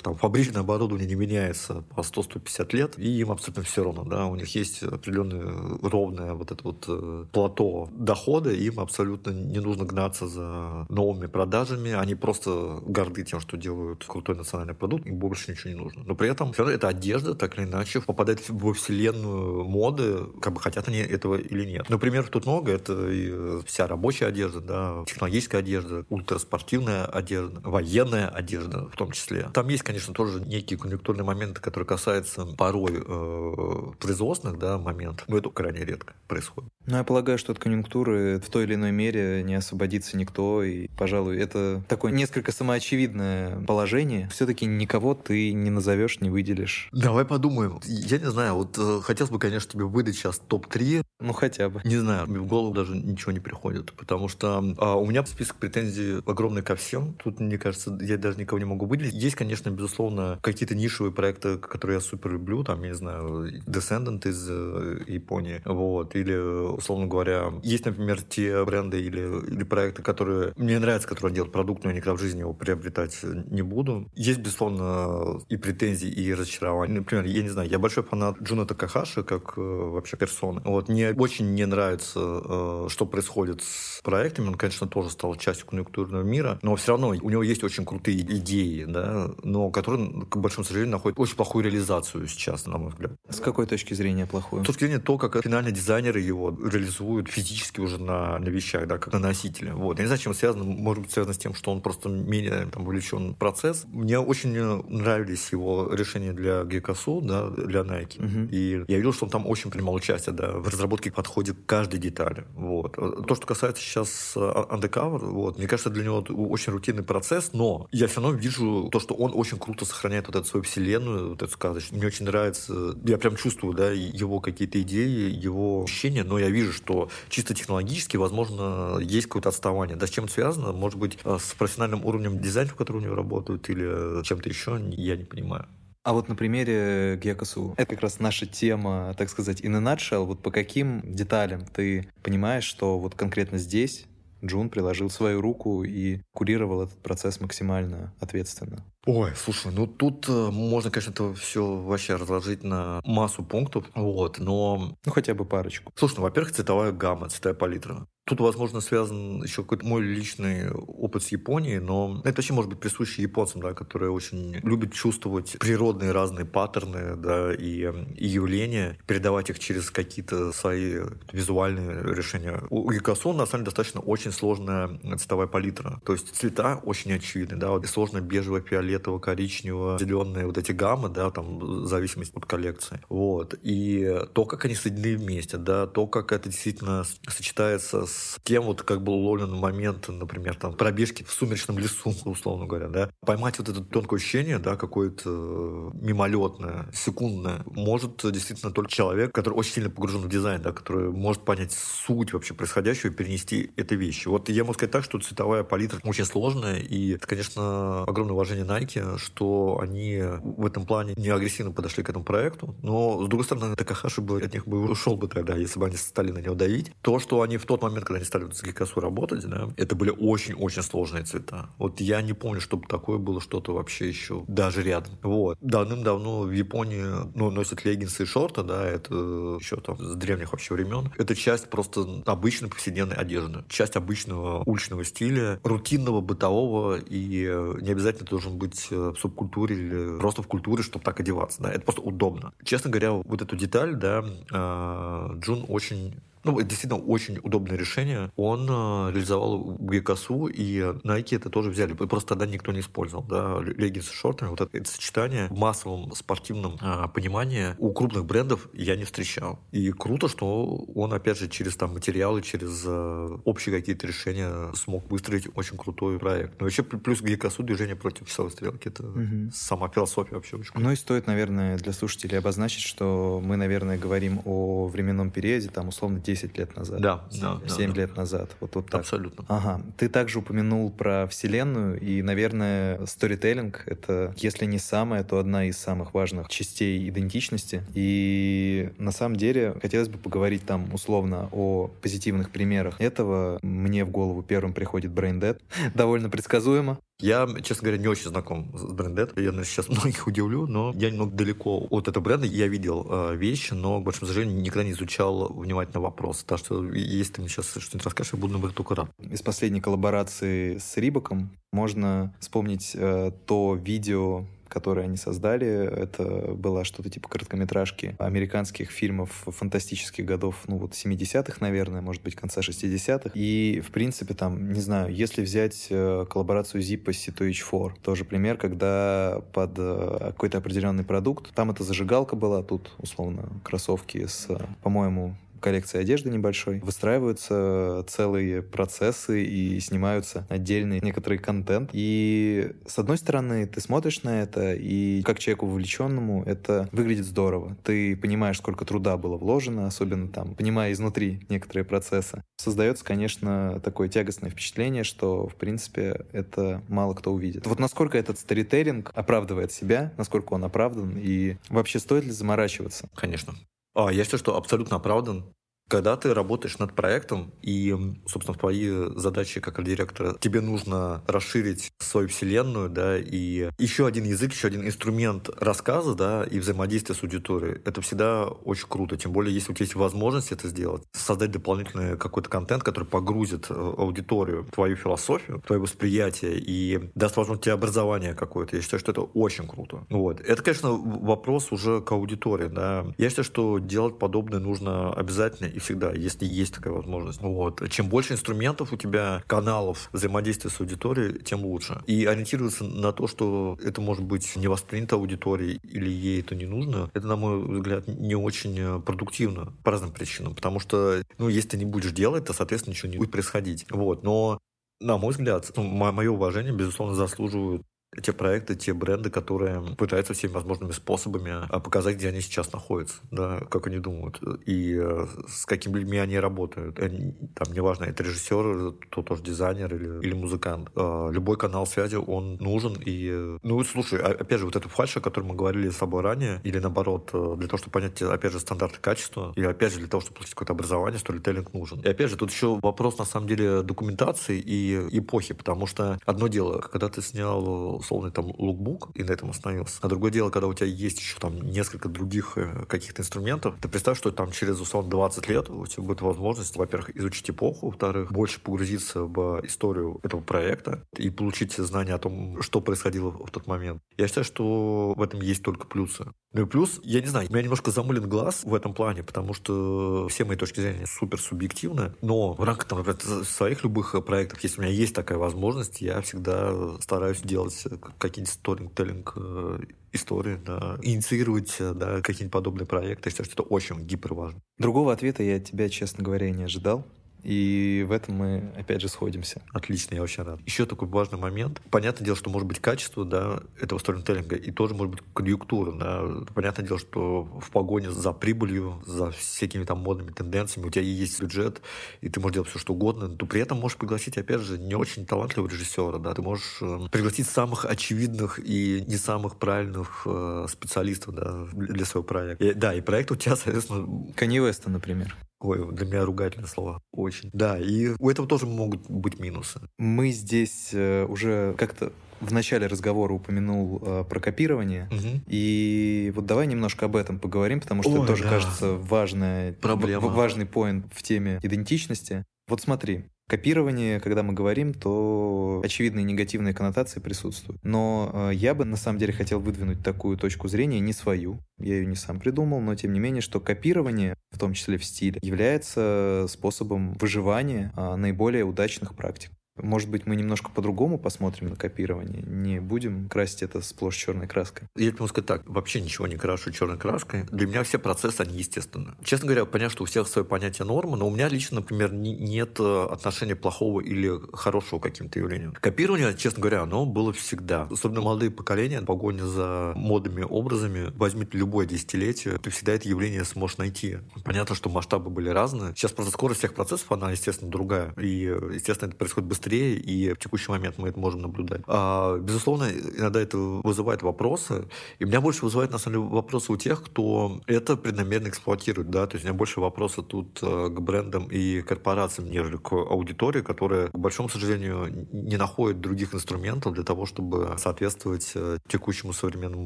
там, фабричное оборудование не меняется по 100-150 лет, и им абсолютно все равно, да, у них есть определенное ровное вот это вот э, плато дохода, им абсолютно не нужно гнаться за новыми продажами, они просто горды тем, что делают крутой национальный продукт, им больше ничего не нужно. Но при этом все равно эта одежда, так или иначе, попадает во вселенную моды, как бы хотят они этого или нет. Например, тут много, это вся рабочая одежда, да, технологическая одежда, ультраспортивная одежда, военная одежда в том числе. Там есть есть, конечно, тоже некие конъюнктурные моменты, которые касаются порой э, производственных да, моментов, но это крайне редко происходит.
Ну, я полагаю, что от конъюнктуры в той или иной мере не освободится никто, и, пожалуй, это такое несколько самоочевидное положение. Все-таки никого ты не назовешь, не выделишь.
Давай подумаем. Я не знаю, вот э, хотелось бы, конечно, тебе выдать сейчас топ-3.
Ну, хотя бы.
Не знаю, мне в голову даже ничего не приходит, потому что а, у меня список претензий огромный ко всем. Тут, мне кажется, я даже никого не могу выделить. Есть, конечно, безусловно, какие-то нишевые проекты, которые я супер люблю, там, я не знаю, Descendant из э, Японии, вот, или, условно говоря, есть, например, те бренды или, или проекты, которые мне нравятся, которые делают продукт, но я никогда в жизни его приобретать не буду. Есть, безусловно, и претензии, и разочарования. Например, я не знаю, я большой фанат Джуна Такахаши, как э, вообще персоны. Вот, мне очень не нравится, э, что происходит с проектами. Он, конечно, тоже стал частью конъюнктурного мира, но все равно у него есть очень крутые идеи, да, но который, к большому сожалению, находит очень плохую реализацию сейчас, на мой взгляд.
С какой точки зрения плохую?
С точки зрения то, как финальные дизайнеры его реализуют физически уже на, на вещах, да, как на носителе. Вот. Я не знаю, чем связано. Может быть, связано с тем, что он просто менее там, увлечен процесс. Мне очень нравились его решения для Gyakusou, да, для Nike. Угу. И я видел, что он там очень принимал участие, да, в разработке подходит к каждой детали. Вот. То, что касается сейчас а, Undercover, вот, мне кажется, для него очень рутинный процесс, но я все равно вижу то, что он очень круто сохраняет вот эту свою вселенную, вот эту сказочную. Мне очень нравится, я прям чувствую, да, его какие-то идеи, его ощущения, но я вижу, что чисто технологически, возможно, есть какое-то отставание. Да с чем это связано? Может быть, э, с профессиональным уровнем дизайнеров, которые у него работают, или чем-то еще, я не понимаю.
А вот на примере Гекасу, это как раз наша тема, так сказать, in a nutshell, вот по каким деталям ты понимаешь, что вот конкретно здесь Джун приложил свою руку и курировал этот процесс максимально ответственно.
Ой, слушай, ну тут э, можно, конечно, это все вообще разложить на массу пунктов, вот, но...
Ну, хотя бы парочку.
Слушай, ну, во-первых, цветовая гамма, цветовая палитра. Тут, возможно, связан еще какой-то мой личный опыт с Японией, но это вообще может быть присуще японцам, да, которые очень любят чувствовать природные разные паттерны да, и, и явления, передавать их через какие-то свои визуальные решения. У Якосу, на самом деле, достаточно очень сложная цветовая палитра. То есть цвета очень очевидны, да, вот сложно бежево, фиолетово, коричнево, зеленые вот эти гаммы, да, там, в зависимости от коллекции. Вот. И то, как они соединены вместе, да, то, как это действительно сочетается с тем, вот как был уловлен момент, например, там, пробежки в сумеречном лесу, условно говоря, да, поймать вот это тонкое ощущение, да, какое-то э, мимолетное, секундное, может действительно только человек, который очень сильно погружен в дизайн, да, который может понять суть вообще происходящего и перенести эти вещи. Вот я могу сказать так, что цветовая палитра очень сложная, и это, конечно, огромное уважение Nike, что они в этом плане не агрессивно подошли к этому проекту, но, с другой стороны, Такахаши бы от них бы ушел бы тогда, если бы они стали на него давить. То, что они в тот момент, когда они стали с Гикасу работать, да, это были очень-очень сложные цвета. Вот я не помню, чтобы такое было что-то вообще еще даже рядом. Вот. Давным-давно в Японии ну, носят леггинсы и шорты, да, это еще там с древних вообще времен. Это часть просто обычной повседневной одежды. Часть обычного уличного стиля, рутинного, бытового, и не обязательно должен быть в субкультуре или просто в культуре, чтобы так одеваться. Да. Это просто удобно. Честно говоря, вот эту деталь, да, а, Джун очень ну, это действительно очень удобное решение. Он э, реализовал Гекасу, и Nike это тоже взяли. Просто тогда никто не использовал. Да? Леггинсы с шортами, вот это, это сочетание в массовом спортивном э, понимании у крупных брендов я не встречал. И круто, что он, опять же, через там материалы, через э, общие какие-то решения смог выстроить очень крутой проект. Но вообще плюс Гекасу движение против часовой стрелки. Это угу. сама философия вообще очень
крутая. Ну и стоит, наверное, для слушателей обозначить, что мы, наверное, говорим о временном периоде, там, условно, 10 лет назад.
Да, да.
7 да, лет да. назад. Вот, вот так.
Абсолютно.
Ага. Ты также упомянул про вселенную, и, наверное, сторителлинг — это, если не самая, то одна из самых важных частей идентичности. И на самом деле хотелось бы поговорить там условно о позитивных примерах этого. Мне в голову первым приходит Brain Dead. Довольно предсказуемо.
Я, честно говоря, не очень знаком с брендом. Я наверное, сейчас многих удивлю, но я немного далеко от этого бренда. Я видел э, вещи, но, к большому сожалению, никогда не изучал внимательно вопрос. Так что, если ты мне сейчас что-нибудь расскажешь, я буду, наверное, только рад.
Из последней коллаборации с Рибаком можно вспомнить э, то видео, которые они создали. Это было что-то типа короткометражки американских фильмов фантастических годов, ну вот 70-х, наверное, может быть, конца 60-х. И, в принципе, там, не знаю, если взять э, коллаборацию Zippo с C2H4, тоже пример, когда под э, какой-то определенный продукт, там это зажигалка была, тут, условно, кроссовки с, по-моему, коллекции одежды небольшой, выстраиваются целые процессы и снимаются отдельный некоторый контент. И с одной стороны, ты смотришь на это, и как человеку вовлеченному это выглядит здорово. Ты понимаешь, сколько труда было вложено, особенно там, понимая изнутри некоторые процессы. Создается, конечно, такое тягостное впечатление, что, в принципе, это мало кто увидит. Вот насколько этот старителлинг оправдывает себя, насколько он оправдан, и вообще стоит ли заморачиваться?
Конечно. А, я считаю, что абсолютно оправдан. Когда ты работаешь над проектом, и, собственно, твои задачи как директора, тебе нужно расширить свою вселенную, да, и еще один язык, еще один инструмент рассказа, да, и взаимодействия с аудиторией. Это всегда очень круто. Тем более, если у тебя есть возможность это сделать, создать дополнительный какой-то контент, который погрузит э, аудиторию твою философию, твое восприятие и даст возможность тебе образование какое-то. Я считаю, что это очень круто. Вот. Это, конечно, вопрос уже к аудитории, да. Я считаю, что делать подобное нужно обязательно и всегда, если есть такая возможность. Вот. Чем больше инструментов у тебя, каналов взаимодействия с аудиторией, тем лучше. И ориентироваться на то, что это может быть не воспринято аудиторией или ей это не нужно, это, на мой взгляд, не очень э, продуктивно по разным причинам. Потому что, ну, если ты не будешь делать, то, соответственно, ничего не будет происходить. Вот. Но на мой взгляд, ну, мое уважение, безусловно, заслуживают те проекты, те бренды, которые пытаются всеми возможными способами а, показать, где они сейчас находятся, да, как они думают, и э, с какими людьми они работают. Они, там, неважно, это режиссер, то тоже дизайнер или, или музыкант. А, любой канал связи, он нужен. И, ну, слушай, опять же, вот эту фальш, о которой мы говорили с тобой ранее, или наоборот, э, для того, чтобы понять, опять же, стандарты качества, и опять же, для того, чтобы получить какое-то образование, сторителлинг нужен. И опять же, тут еще вопрос, на самом деле, документации и эпохи, потому что одно дело, когда ты снял условный там лукбук и на этом остановился. А другое дело, когда у тебя есть еще там несколько других э, каких-то инструментов, ты представь, что там через условно 20 лет у тебя будет возможность, во-первых, изучить эпоху, во-вторых, больше погрузиться в историю этого проекта и получить знания о том, что происходило в тот момент. Я считаю, что в этом есть только плюсы. Ну и плюс, я не знаю, у меня немножко замылен глаз в этом плане, потому что все мои точки зрения супер субъективны, но в рамках, там, например, своих любых проектов, если у меня есть такая возможность, я всегда стараюсь делать какие-нибудь сторителлинг э, истории, да, инициировать э, да, какие-нибудь подобные проекты. Я считаю, что это очень гипер важно.
Другого ответа я от тебя, честно говоря, не ожидал. И в этом мы, опять же, сходимся.
Отлично, я очень рад. Еще такой важный момент. Понятное дело, что может быть качество да, этого сторителлинга, и тоже может быть конъюнктура. Да. Понятное дело, что в погоне за прибылью, за всякими там модными тенденциями, у тебя есть бюджет, и ты можешь делать все, что угодно, но при этом можешь пригласить, опять же, не очень талантливого режиссера. Да. Ты можешь э, пригласить самых очевидных и не самых правильных э, специалистов да, для своего проекта. И, да, и проект у тебя, соответственно...
Канье Веста, например.
Ой, для меня ругательное слово. Очень. Да, и у этого тоже могут быть минусы.
Мы здесь э, уже как-то в начале разговора упомянул э, про копирование. Угу. И вот давай немножко об этом поговорим, потому что Ой, это тоже да. кажется важная, Проблема. важный поинт в теме идентичности. Вот смотри, Копирование, когда мы говорим, то очевидные негативные коннотации присутствуют. Но э, я бы на самом деле хотел выдвинуть такую точку зрения, не свою, я ее не сам придумал, но тем не менее, что копирование, в том числе в стиле, является способом выживания э, наиболее удачных практик. Может быть, мы немножко по-другому посмотрим на копирование, не будем красить это сплошь черной краской.
Я могу сказать так, вообще ничего не крашу черной краской. Для меня все процессы, они естественны. Честно говоря, понятно, что у всех свое понятие нормы, но у меня лично, например, нет э, отношения плохого или хорошего к каким-то явлениям. Копирование, честно говоря, оно было всегда. Особенно молодые поколения, погоня за модными образами, возьмите любое десятилетие, ты всегда это явление сможешь найти. Понятно, что масштабы были разные. Сейчас просто скорость всех процессов, она, естественно, другая. И, естественно, это происходит быстрее быстрее, и в текущий момент мы это можем наблюдать. А, безусловно, иногда это вызывает вопросы, и меня больше вызывает, на самом деле, вопросы у тех, кто это преднамеренно эксплуатирует, да, то есть у меня больше вопросы тут э, к брендам и корпорациям, нежели к аудитории, которая, к большому сожалению, не находит других инструментов для того, чтобы соответствовать э, текущему современному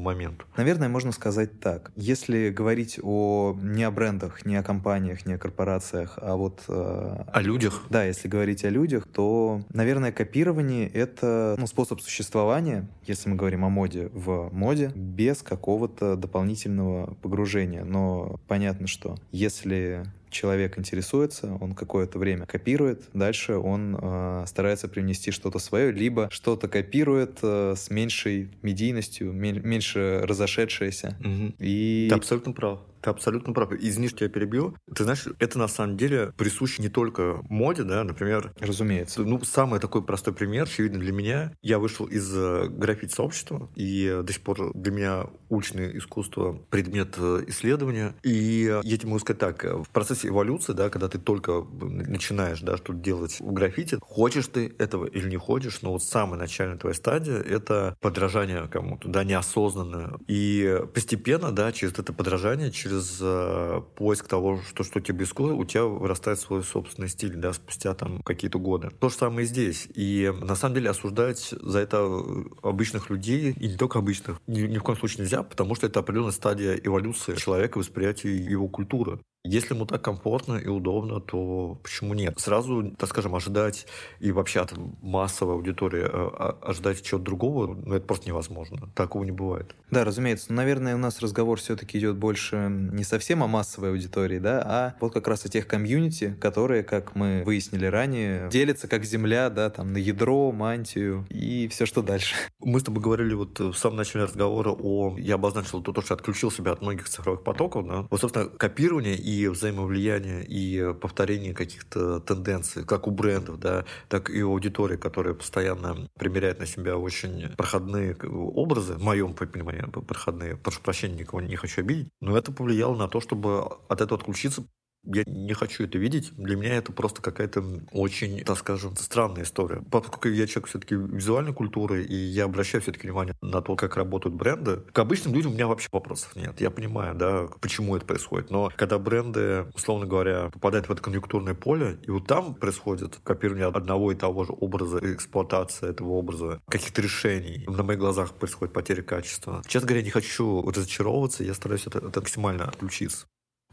моменту.
Наверное, можно сказать так. Если говорить о не о брендах, не о компаниях, не о корпорациях, а вот...
Э, о людях.
Да, если говорить о людях, то Наверное, копирование — это ну, способ существования, если мы говорим о моде, в моде, без какого-то дополнительного погружения. Но понятно, что если человек интересуется, он какое-то время копирует, дальше он э, старается привнести что-то свое, либо что-то копирует э, с меньшей медийностью, меньше разошедшееся.
Угу. И... Ты абсолютно прав. Ты абсолютно прав. Извини, что я перебил. Ты знаешь, это на самом деле присуще не только моде, да, например.
Разумеется.
Ну, самый такой простой пример, очевидно для меня. Я вышел из э, граффити-сообщества, и до сих пор для меня уличное искусство предмет э, исследования. И я тебе могу сказать так, в процессе эволюции, да, когда ты только начинаешь, да, что-то делать в граффити, хочешь ты этого или не хочешь, но вот самая начальная твоя стадия — это подражание кому-то, да, неосознанное. И постепенно, да, через это подражание, через через э, поиск того, что, что тебе близко, у тебя вырастает свой собственный стиль, да, спустя там какие-то годы. То же самое и здесь. И на самом деле осуждать за это обычных людей, и не только обычных, ни, ни в коем случае нельзя, потому что это определенная стадия эволюции человека, восприятия его культуры. Если ему так комфортно и удобно, то почему нет? Сразу, так скажем, ожидать и вообще от массовой аудитории э, ожидать чего-то другого, ну, это просто невозможно. Такого не бывает.
Да, разумеется. Но, наверное, у нас разговор все-таки идет больше не совсем о массовой аудитории, да, а вот как раз о тех комьюнити, которые, как мы выяснили ранее, делятся как земля, да, там на ядро, мантию и все, что дальше.
Мы с тобой говорили вот в самом начале разговора о... Я обозначил то, что отключил себя от многих цифровых потоков, да. Вот, собственно, копирование и взаимовлияние, и повторение каких-то тенденций, как у брендов, да, так и у аудитории, которая постоянно примеряет на себя очень проходные образы, в моем понимании проходные, прошу прощения, никого не хочу обидеть, но это повлияло на то, чтобы от этого отключиться, я не хочу это видеть. Для меня это просто какая-то очень, так скажем, странная история. Поскольку я человек все-таки визуальной культуры, и я обращаю все-таки внимание на то, как работают бренды, к обычным людям у меня вообще вопросов нет. Я понимаю, да, почему это происходит. Но когда бренды, условно говоря, попадают в это конъюнктурное поле, и вот там происходит копирование одного и того же образа, эксплуатация этого образа, каких-то решений, на моих глазах происходит потеря качества. Честно говоря, не хочу разочаровываться, я стараюсь это, это максимально отключиться.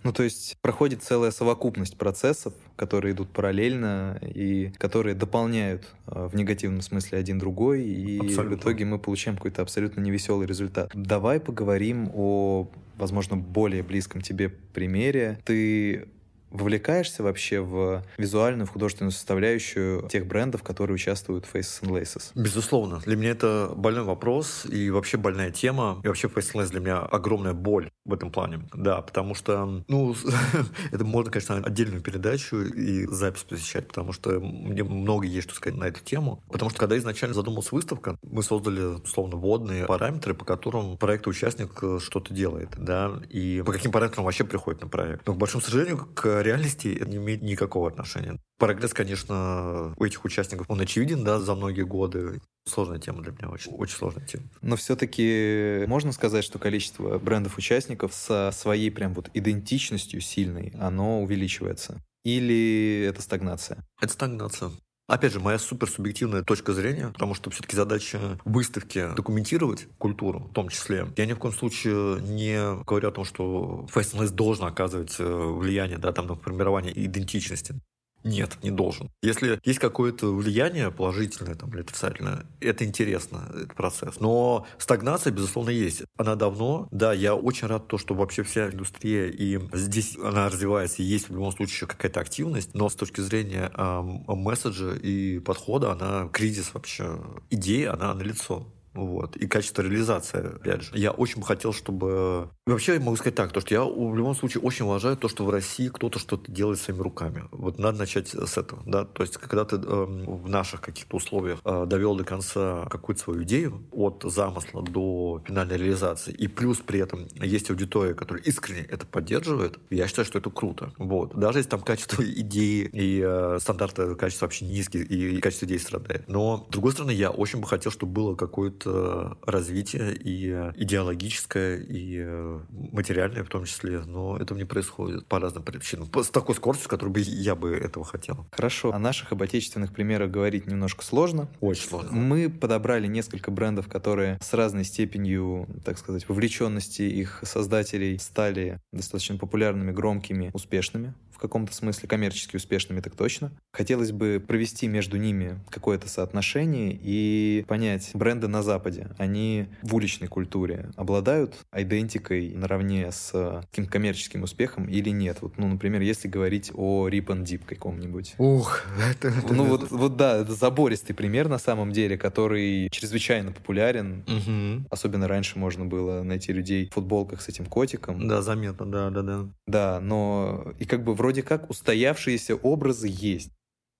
Ну, то есть проходит целая совокупность процессов, которые идут параллельно и которые дополняют э, в негативном смысле один другой, и абсолютно. в итоге мы получаем какой-то абсолютно невеселый результат. Давай поговорим о, возможно, более близком тебе примере. Ты вовлекаешься вообще в визуальную, в художественную составляющую тех брендов, которые участвуют в Faces and Laces?
Безусловно. Для меня это больной вопрос и вообще больная тема. И вообще Faces and Laces для меня огромная боль. в этом плане. Да, потому что, ну, это можно, конечно, отдельную передачу и запись посещать, потому что мне много есть что сказать на эту тему. Потому что, когда изначально задумалась выставка, мы создали, условно, вводные параметры, по которым проект-участник э, что-то делает, да, и по каким параметрам вообще приходит на проект. Но, к большому сожалению, к реальности это не имеет никакого отношения. Прогресс, конечно, у этих участников, он очевиден, да, за многие годы. Сложная тема для меня, очень, очень сложная тема.
Но все-таки можно сказать, что количество брендов-участников со своей прям вот идентичностью сильной, оно увеличивается? Или это стагнация?
Это стагнация. Опять же, моя суперсубъективная точка зрения, потому что все-таки задача выставки документировать культуру в том числе. Я ни в коем случае не говорю о том, что фестиваль должен оказывать э, влияние да, там, на формирование идентичности. Нет, не должен. Если есть какое-то влияние положительное там, или отрицательное, это интересно, этот процесс. Но стагнация, безусловно, есть. Она давно. Да, я очень рад то, что вообще вся индустрия, и здесь она развивается, и есть в любом случае какая-то активность, но с точки зрения э, месседжа и подхода, она кризис вообще, идеи, она налицо. Вот. И качество реализации, опять же. Я очень бы хотел, чтобы... Вообще, я могу сказать так, то, что я в любом случае очень уважаю то, что в России кто-то что-то делает своими руками. Вот надо начать с этого. Да? То есть, когда ты э, в наших каких-то условиях э, довел до конца какую-то свою идею, от замысла до финальной реализации, и плюс при этом есть аудитория, которая искренне это поддерживает, я считаю, что это круто. Вот. Даже если там качество идеи и э, стандарты качества вообще низкие, и, качество идеи страдает. Но, с другой стороны, я очень бы хотел, чтобы было какое-то Э, развитие и идеологическое, и э, материальное в том числе, но этого не происходит по разным причинам. С такой скоростью, с которой бы я бы этого хотел.
Хорошо. О наших об отечественных примерах говорить немножко сложно.
Очень сложно.
Мы подобрали несколько брендов, которые с разной степенью, так сказать, вовлеченности их создателей стали достаточно популярными, громкими, успешными каком-то смысле, коммерчески успешными, так точно. Хотелось бы провести между ними какое-то соотношение и понять, бренды на Западе, они в уличной культуре обладают идентикой наравне с каким коммерческим успехом или нет? Вот, ну, например, если говорить о Rip and Deep каком-нибудь.
Ух, это, это,
Ну, вот, вот да, это забористый пример на самом деле, который чрезвычайно популярен.
Угу.
Особенно раньше можно было найти людей в футболках с этим котиком.
Да, заметно, да, да, да.
Да, но и как бы вроде вроде как устоявшиеся образы есть.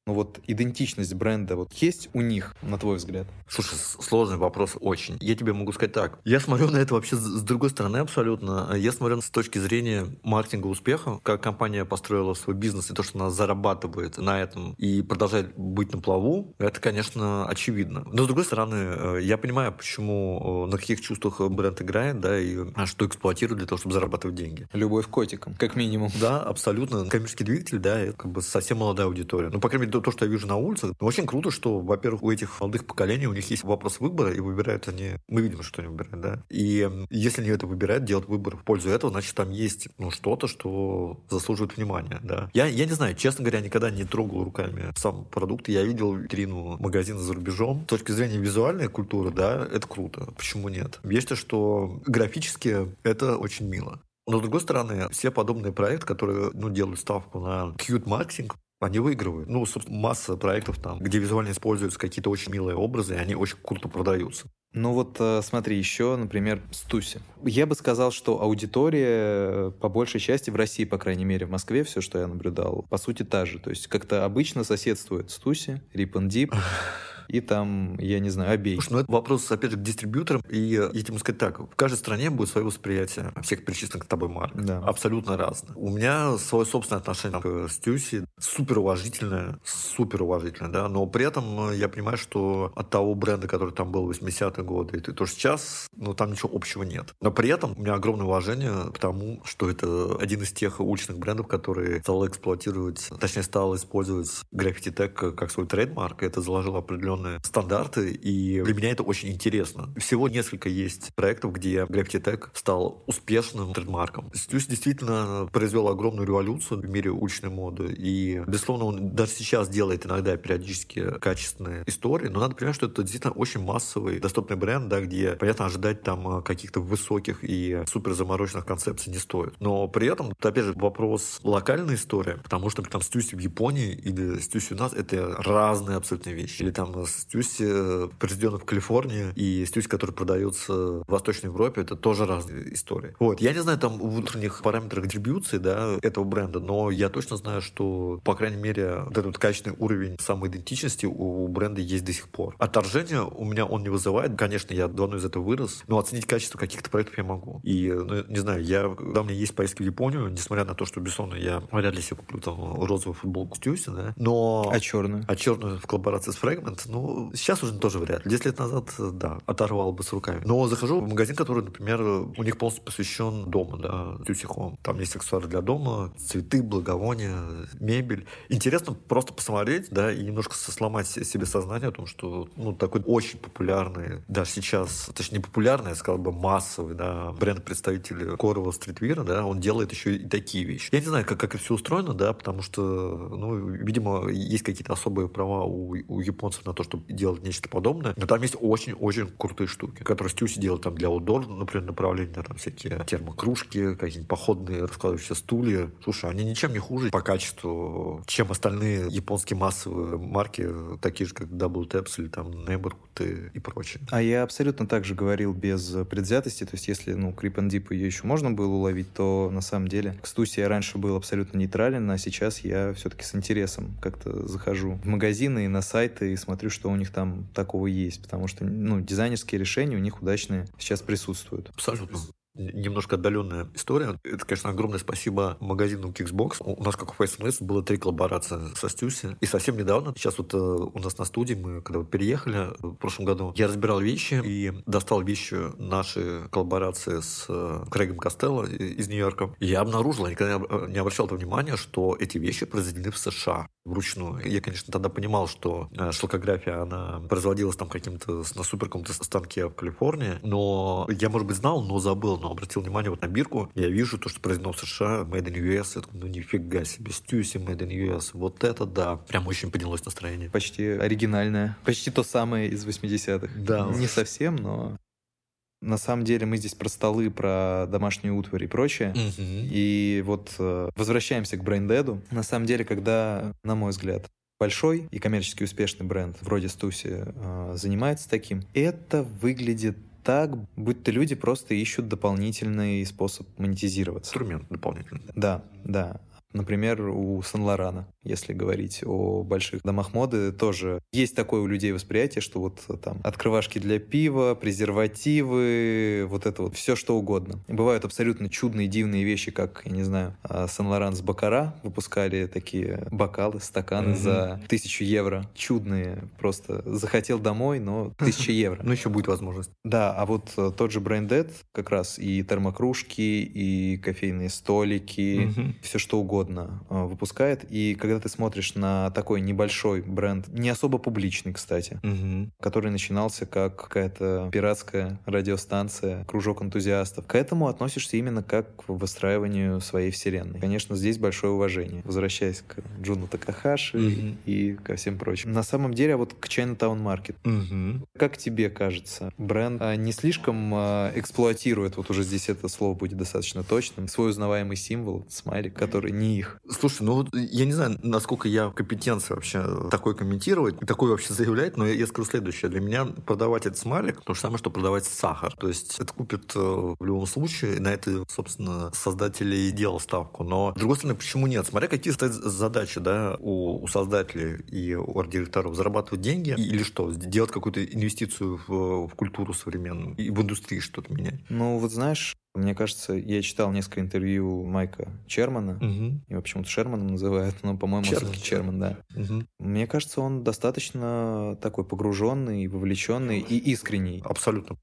Ну вот идентичность бренда вот есть у них, на твой взгляд?
Слушай, сложный вопрос очень. Я тебе могу сказать так. Я смотрю на это вообще с другой стороны абсолютно. Я смотрю с точки зрения маркетинга успеха, как компания построила свой бизнес и то, что она зарабатывает на этом и продолжает быть на плаву, это, конечно, очевидно. Но с другой стороны, э, я понимаю, почему, э, на каких чувствах бренд играет, да, и а, что эксплуатирует для того, чтобы зарабатывать деньги.
Любовь к котикам, как минимум.
Да, абсолютно. Коммерческий двигатель, да, это как бы совсем молодая аудитория. Ну, по крайней мере, то, что я вижу на улицах, ну, очень круто, что, во-первых, у этих молодых поколений у них есть вопрос выбора, и выбирают они... Мы видим, что они выбирают, да. И если они это выбирают, делать выбор в пользу этого, значит, там есть ну, что-то, что заслуживает внимания, да. Я, я не знаю, честно говоря, никогда не трогал руками сам продукт. Я видел витрину магазина за рубежом. С точки зрения визуальной культуры, да, это круто. Почему нет? Есть что графически это очень мило. Но, с другой стороны, все подобные проекты, которые ну, делают ставку на cute маркетинг, они выигрывают. Ну, масса проектов там, где визуально используются какие-то очень милые образы, и они очень круто продаются.
Ну вот э, смотри, еще, например, Стуси. Я бы сказал, что аудитория э, по большей части в России, по крайней мере, в Москве, все, что я наблюдал, по сути, та же. То есть как-то обычно соседствует Стуси, and Deep и там, я не знаю, Obey.
Слушай, ну это вопрос, опять же, к дистрибьюторам. И я тебе сказать так, в каждой стране будет свое восприятие всех перечисленных тобой марок.
Да.
Абсолютно разное. У меня свое собственное отношение к Stüssy супер уважительное, супер уважительное, да, но при этом я понимаю, что от того бренда, который там был в 80-е годы, и то сейчас, ну, там ничего общего нет. Но при этом у меня огромное уважение к тому, что это один из тех уличных брендов, который стал эксплуатировать, точнее, стал использовать граффити тег как свой trademark, и это заложило определенный определенные стандарты, и для меня это очень интересно. Всего несколько есть проектов, где граффити тег стал успешным trademark ом. Stüssy действительно произвел огромную революцию в мире уличной моды, и, безусловно, он даже сейчас делает иногда периодически качественные истории, но надо понимать, что это действительно очень массовый, доступный бренд, да, где, понятно, ожидать там каких-то высоких и супер замороченных концепций не стоит. Но при этом, это, опять же, вопрос локальной истории, потому что там Стюси в Японии или Стюси у нас — это разные абсолютно вещи. Или там Соответственно, Стюси произведен в Калифорнии, и Стюси, который продается в Восточной Европе, это тоже разные истории. Вот. Я не знаю там в внутренних параметрах дистрибьюции да, этого бренда, но я точно знаю, что, по крайней мере, вот этот качественный уровень самоидентичности у бренда есть до сих пор. Отторжение у меня он не вызывает. Конечно, я давно из этого вырос, но оценить качество каких-то проектов я могу. И, ну, не знаю, я, когда у меня есть поездки в Японию, несмотря на то, что, безусловно, я вряд ли себе куплю там розовую футболку Стюси, да, но...
А черную?
А черную в коллаборации с Fragment, ну, сейчас уже тоже вряд ли. 10 лет назад, да, оторвал бы с руками. Но захожу в магазин, который, например, у них полностью посвящен дому, да, Home. Там есть аксессуары для дома, цветы, благовония, мебель. Интересно просто посмотреть, да, и немножко сломать себе сознание о том, что, ну, такой очень популярный, даже сейчас, точнее, не популярный, я сказал бы, массовый, да, бренд-представитель корового стритвира, да, он делает еще и такие вещи. Я не знаю, как, как это все устроено, да, потому что, ну, видимо, есть какие-то особые права у, у японцев на то, чтобы делать нечто подобное, но там есть очень-очень крутые штуки, которые Стюси делает там для outdoor, например, направления, там всякие термокружки, какие-нибудь походные раскладывающиеся стулья. Слушай, они ничем не хуже по качеству, чем остальные японские массовые марки, такие же, как Double Taps или там Neighborhood и, и прочее.
А я абсолютно так же говорил без предвзятости, то есть если, ну, Creep and Deep ее еще можно было уловить, то на самом деле к Стусе я раньше был абсолютно нейтрален, а сейчас я все-таки с интересом как-то захожу в магазины и на сайты и смотрю, что у них там такого есть, потому что, ну, дизайнерские решения у них удачные сейчас присутствуют.
Абсолютно немножко отдаленная история. Это, конечно, огромное спасибо магазину Kicksbox. У нас, как у FSMS, было три коллаборации со Стюси. И совсем недавно, сейчас вот э, у нас на студии, мы когда переехали в прошлом году, я разбирал вещи и достал вещи нашей коллаборации с э, Крейгом Костелло из Нью-Йорка. Я обнаружил, я никогда не обращал внимания, что эти вещи произведены в США вручную. Я, конечно, тогда понимал, что э, шелкография, она производилась там каким-то на супер каком-то станке в Калифорнии, но я, может быть, знал, но забыл, но обратил внимание вот на бирку, я вижу то, что произведено в США, Made in US, такой, ну нифига себе, Стюси Made in US, вот это да, прям очень поднялось настроение.
Почти оригинальное, почти то самое из 80-х.
Да.
Не совсем, но на самом деле мы здесь про столы, про домашнюю утварь и прочее.
Угу.
И вот э, возвращаемся к брендеду. На самом деле, когда, на мой взгляд, большой и коммерчески успешный бренд вроде Стуси э, занимается таким, это выглядит так, будто люди просто ищут дополнительный способ монетизироваться.
Инструмент дополнительный.
Да, да. Например, у Сан-Лорана если говорить о больших домах моды, тоже есть такое у людей восприятие, что вот там открывашки для пива, презервативы, вот это вот все что угодно. Бывают абсолютно чудные, дивные вещи, как, я не знаю, Сан-Лоран с Бакара выпускали такие бокалы, стаканы mm-hmm. за тысячу евро. Чудные, просто захотел домой, но тысяча евро.
Ну, еще будет возможность.
Да, а вот э, тот же Branded, как раз и термокружки, и кофейные столики, все что угодно э, выпускает. И когда ты смотришь на такой небольшой бренд, не особо публичный, кстати,
угу.
который начинался как какая-то пиратская радиостанция, кружок энтузиастов, к этому относишься именно как к выстраиванию своей вселенной. Конечно, здесь большое уважение. Возвращаясь к Джуну Такахаши угу. и ко всем прочим. На самом деле, вот к Chinatown Market.
Угу.
Как тебе кажется, бренд а, не слишком а, эксплуатирует, вот уже здесь это слово будет достаточно точным, свой узнаваемый символ, смайлик, который не их?
Слушай, ну вот я не знаю, насколько я компетенция вообще такой комментировать, такой вообще заявлять, но я, я скажу следующее. Для меня продавать этот смайлик то же самое, что продавать сахар. То есть это купит э, в любом случае, и на это, собственно, создатели и делал ставку. Но, с другой стороны, почему нет? Смотря какие стоят задачи да, у, у создателей и у арт-директоров. Зарабатывать деньги или что? Делать какую-то инвестицию в, в культуру современную и в индустрии что-то менять?
Ну, вот знаешь, мне кажется, я читал несколько интервью Майка Чермана,
угу.
его почему-то Шерманом называют, но, по-моему, Черман, все-таки Черман, да.
Угу.
Мне кажется, он достаточно такой погруженный, вовлеченный и искренний.
Абсолютно.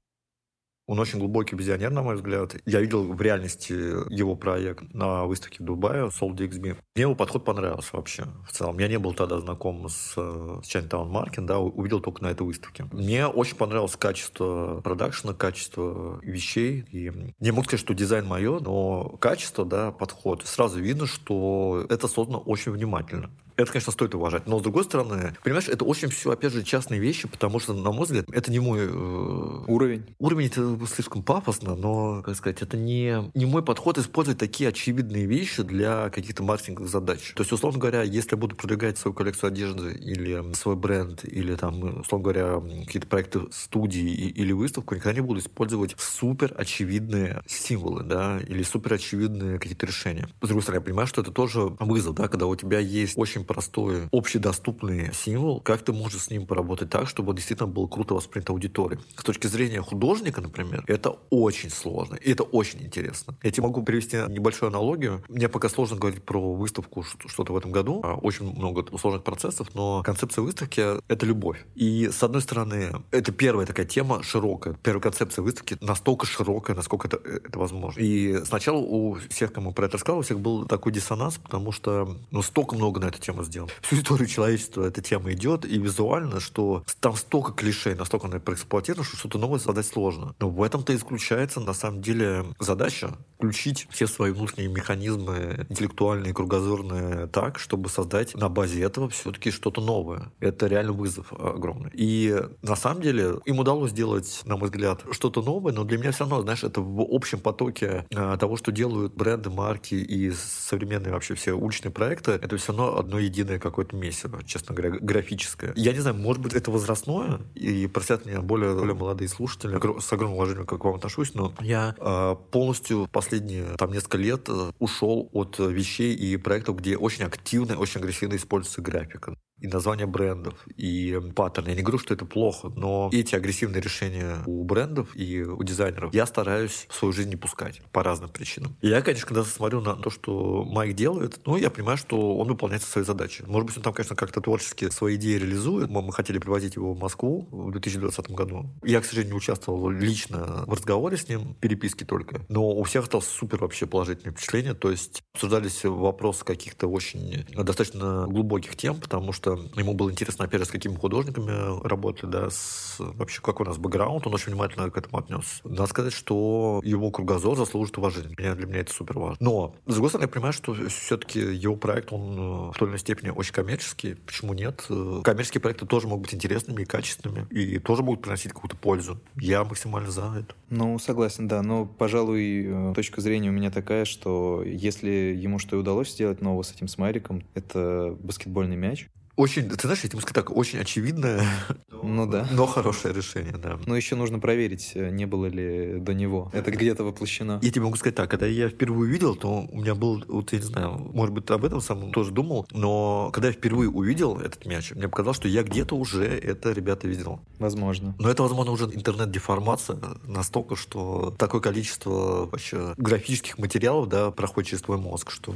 Он очень глубокий визионер, на мой взгляд. Я видел в реальности его проект на выставке в Дубае, Soul DXB. Мне его подход понравился вообще в целом. Я не был тогда знаком с, с Chinatown Market, да, увидел только на этой выставке. Мне очень понравилось качество продакшена, качество вещей. И не могу сказать, что дизайн мое, но качество, да, подход. Сразу видно, что это создано очень внимательно Это, конечно, стоит уважать. Но, с другой стороны, понимаешь, это очень все, опять же, частные вещи, потому что, на мой взгляд, это не мой... Э...
Уровень.
Уровень это слишком пафосно, но, как сказать, это не, не мой подход использовать такие очевидные вещи для каких-то маркетинговых задач. То есть, условно говоря, если я буду продвигать свою коллекцию одежды или свой бренд, или там, условно говоря, какие-то проекты студии или выставку, никогда не буду использовать супер очевидные символы, да, или супер очевидные какие-то решения. С другой стороны, я понимаю, что это тоже вызов, да, когда у тебя есть очень простой, общедоступный символ, как ты можешь с ним поработать так, чтобы он действительно был круто воспринят аудиторией. С точки зрения художника, например, это очень сложно, и это очень интересно. Я тебе могу привести небольшую аналогию. Мне пока сложно говорить про выставку что-то в этом году. А, очень много сложных процессов, но концепция выставки — это любовь. И, с одной стороны, это первая такая тема широкая. Первая концепция выставки настолько широкая, насколько это, это возможно. И сначала у всех, кому про это рассказал, у всех был такой диссонанс, потому что ну, столько много на эту тему сделано. Всю историю человечества эта тема идет, и визуально, что там столько клише, настолько она проэксплуатирована, что что-то новое создать сложно. Но в этом-то и заключается, на самом деле, задача включить все свои внутренние механизмы интеллектуальные, кругозорные так, чтобы создать на базе этого все-таки что-то новое. Это реально вызов огромный. И на самом деле им удалось сделать, на мой взгляд, что-то новое, но для меня все равно, знаешь, это в общем потоке а, того, что делают бренды, марки и современные вообще все уличные проекты, это все равно одно единое какое-то месиво, честно говоря, графическое. Я не знаю, может быть, это возрастное, и простят меня более, более молодые слушатели, с огромным уважением как к вам отношусь, но я э, полностью последние там несколько лет э, ушел от вещей и проектов, где очень активно, очень агрессивно используется графика и название брендов, и паттерны. Я не говорю, что это плохо, но эти агрессивные решения у брендов и у дизайнеров я стараюсь в свою жизнь не пускать по разным причинам. Я, конечно, когда смотрю на то, что Майк делает, ну, я понимаю, что он выполняет свои задачи. Может быть, он там, конечно, как-то творчески свои идеи реализует. Мы, хотели привозить его в Москву в 2020 году. Я, к сожалению, не участвовал лично в разговоре с ним, переписке только. Но у всех осталось супер вообще положительное впечатление. То есть обсуждались вопросы каких-то очень достаточно глубоких тем, потому что ему было интересно, опять же, с какими художниками работали, да, с, вообще какой у нас бэкграунд, он очень внимательно к этому отнес. Надо сказать, что его кругозор заслужит уважения. Для, для меня это супер важно. Но, с другой стороны, я понимаю, что все-таки его проект, он э, в той или иной степени очень коммерческий. Почему нет? Э, коммерческие проекты тоже могут быть интересными и качественными, и тоже будут приносить какую-то пользу. Я максимально за это.
Ну, согласен, да. Но, пожалуй, э, точка зрения у меня такая, что если ему что и удалось сделать нового с этим смайликом, это баскетбольный мяч.
Очень, ты знаешь, я тебе скажу так, очень очевидное,
ну да,
но хорошее решение, да.
Но еще нужно проверить, э, не было ли до него. Это где-то воплощено.
Я тебе могу сказать так, когда я впервые увидел, то у меня был, вот я не знаю, может быть, ты об этом сам тоже думал, но когда я впервые увидел этот мяч, мне показалось, что я где-то уже это, ребята, видел.
Возможно.
Но это, возможно, уже интернет-деформация настолько, что такое количество вообще графических материалов, да, проходит через твой мозг, что,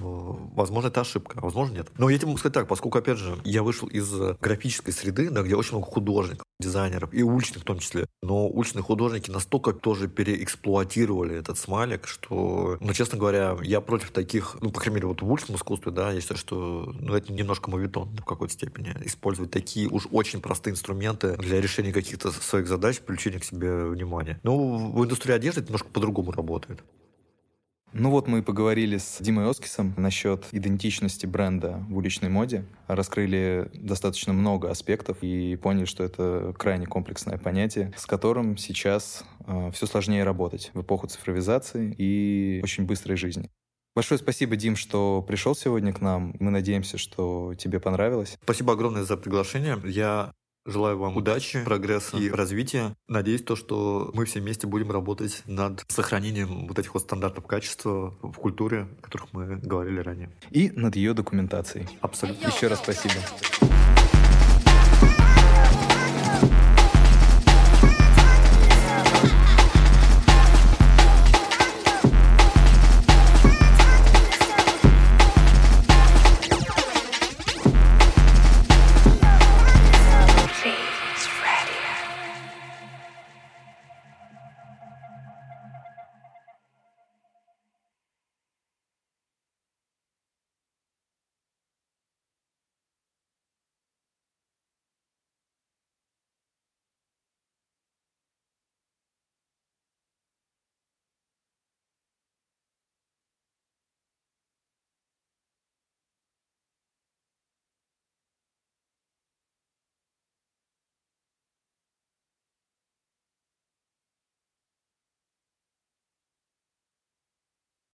возможно, это ошибка, а возможно, нет. Но я тебе могу сказать так, поскольку, опять же, я вышел из э, графической среды, да, где очень много художников, дизайнеров и уличных в том числе. Но уличные художники настолько тоже переэксплуатировали этот смайлик, что, ну, честно говоря, я против таких, ну, по крайней мере, вот в уличном искусстве, да, я считаю, что ну, это немножко мовитон в какой-то степени. Использовать такие уж очень простые инструменты для решения каких-то своих задач, привлечения к себе внимания. Ну, в индустрии одежды это немножко по-другому работает.
Ну вот мы поговорили с Димой Оскисом насчет идентичности бренда в уличной моде, раскрыли достаточно много аспектов и поняли, что это крайне комплексное понятие, с которым сейчас э, все сложнее работать в эпоху цифровизации и очень быстрой жизни. Большое спасибо, Дим, что пришел сегодня к нам. Мы надеемся, что тебе понравилось.
Спасибо огромное за приглашение. Я Желаю вам удачи, прогресса и развития. Надеюсь, то, что мы все вместе будем работать над сохранением вот этих вот стандартов качества в культуре, о которых мы говорили ранее.
И над ее документацией.
Абсолютно.
Еще раз спасибо.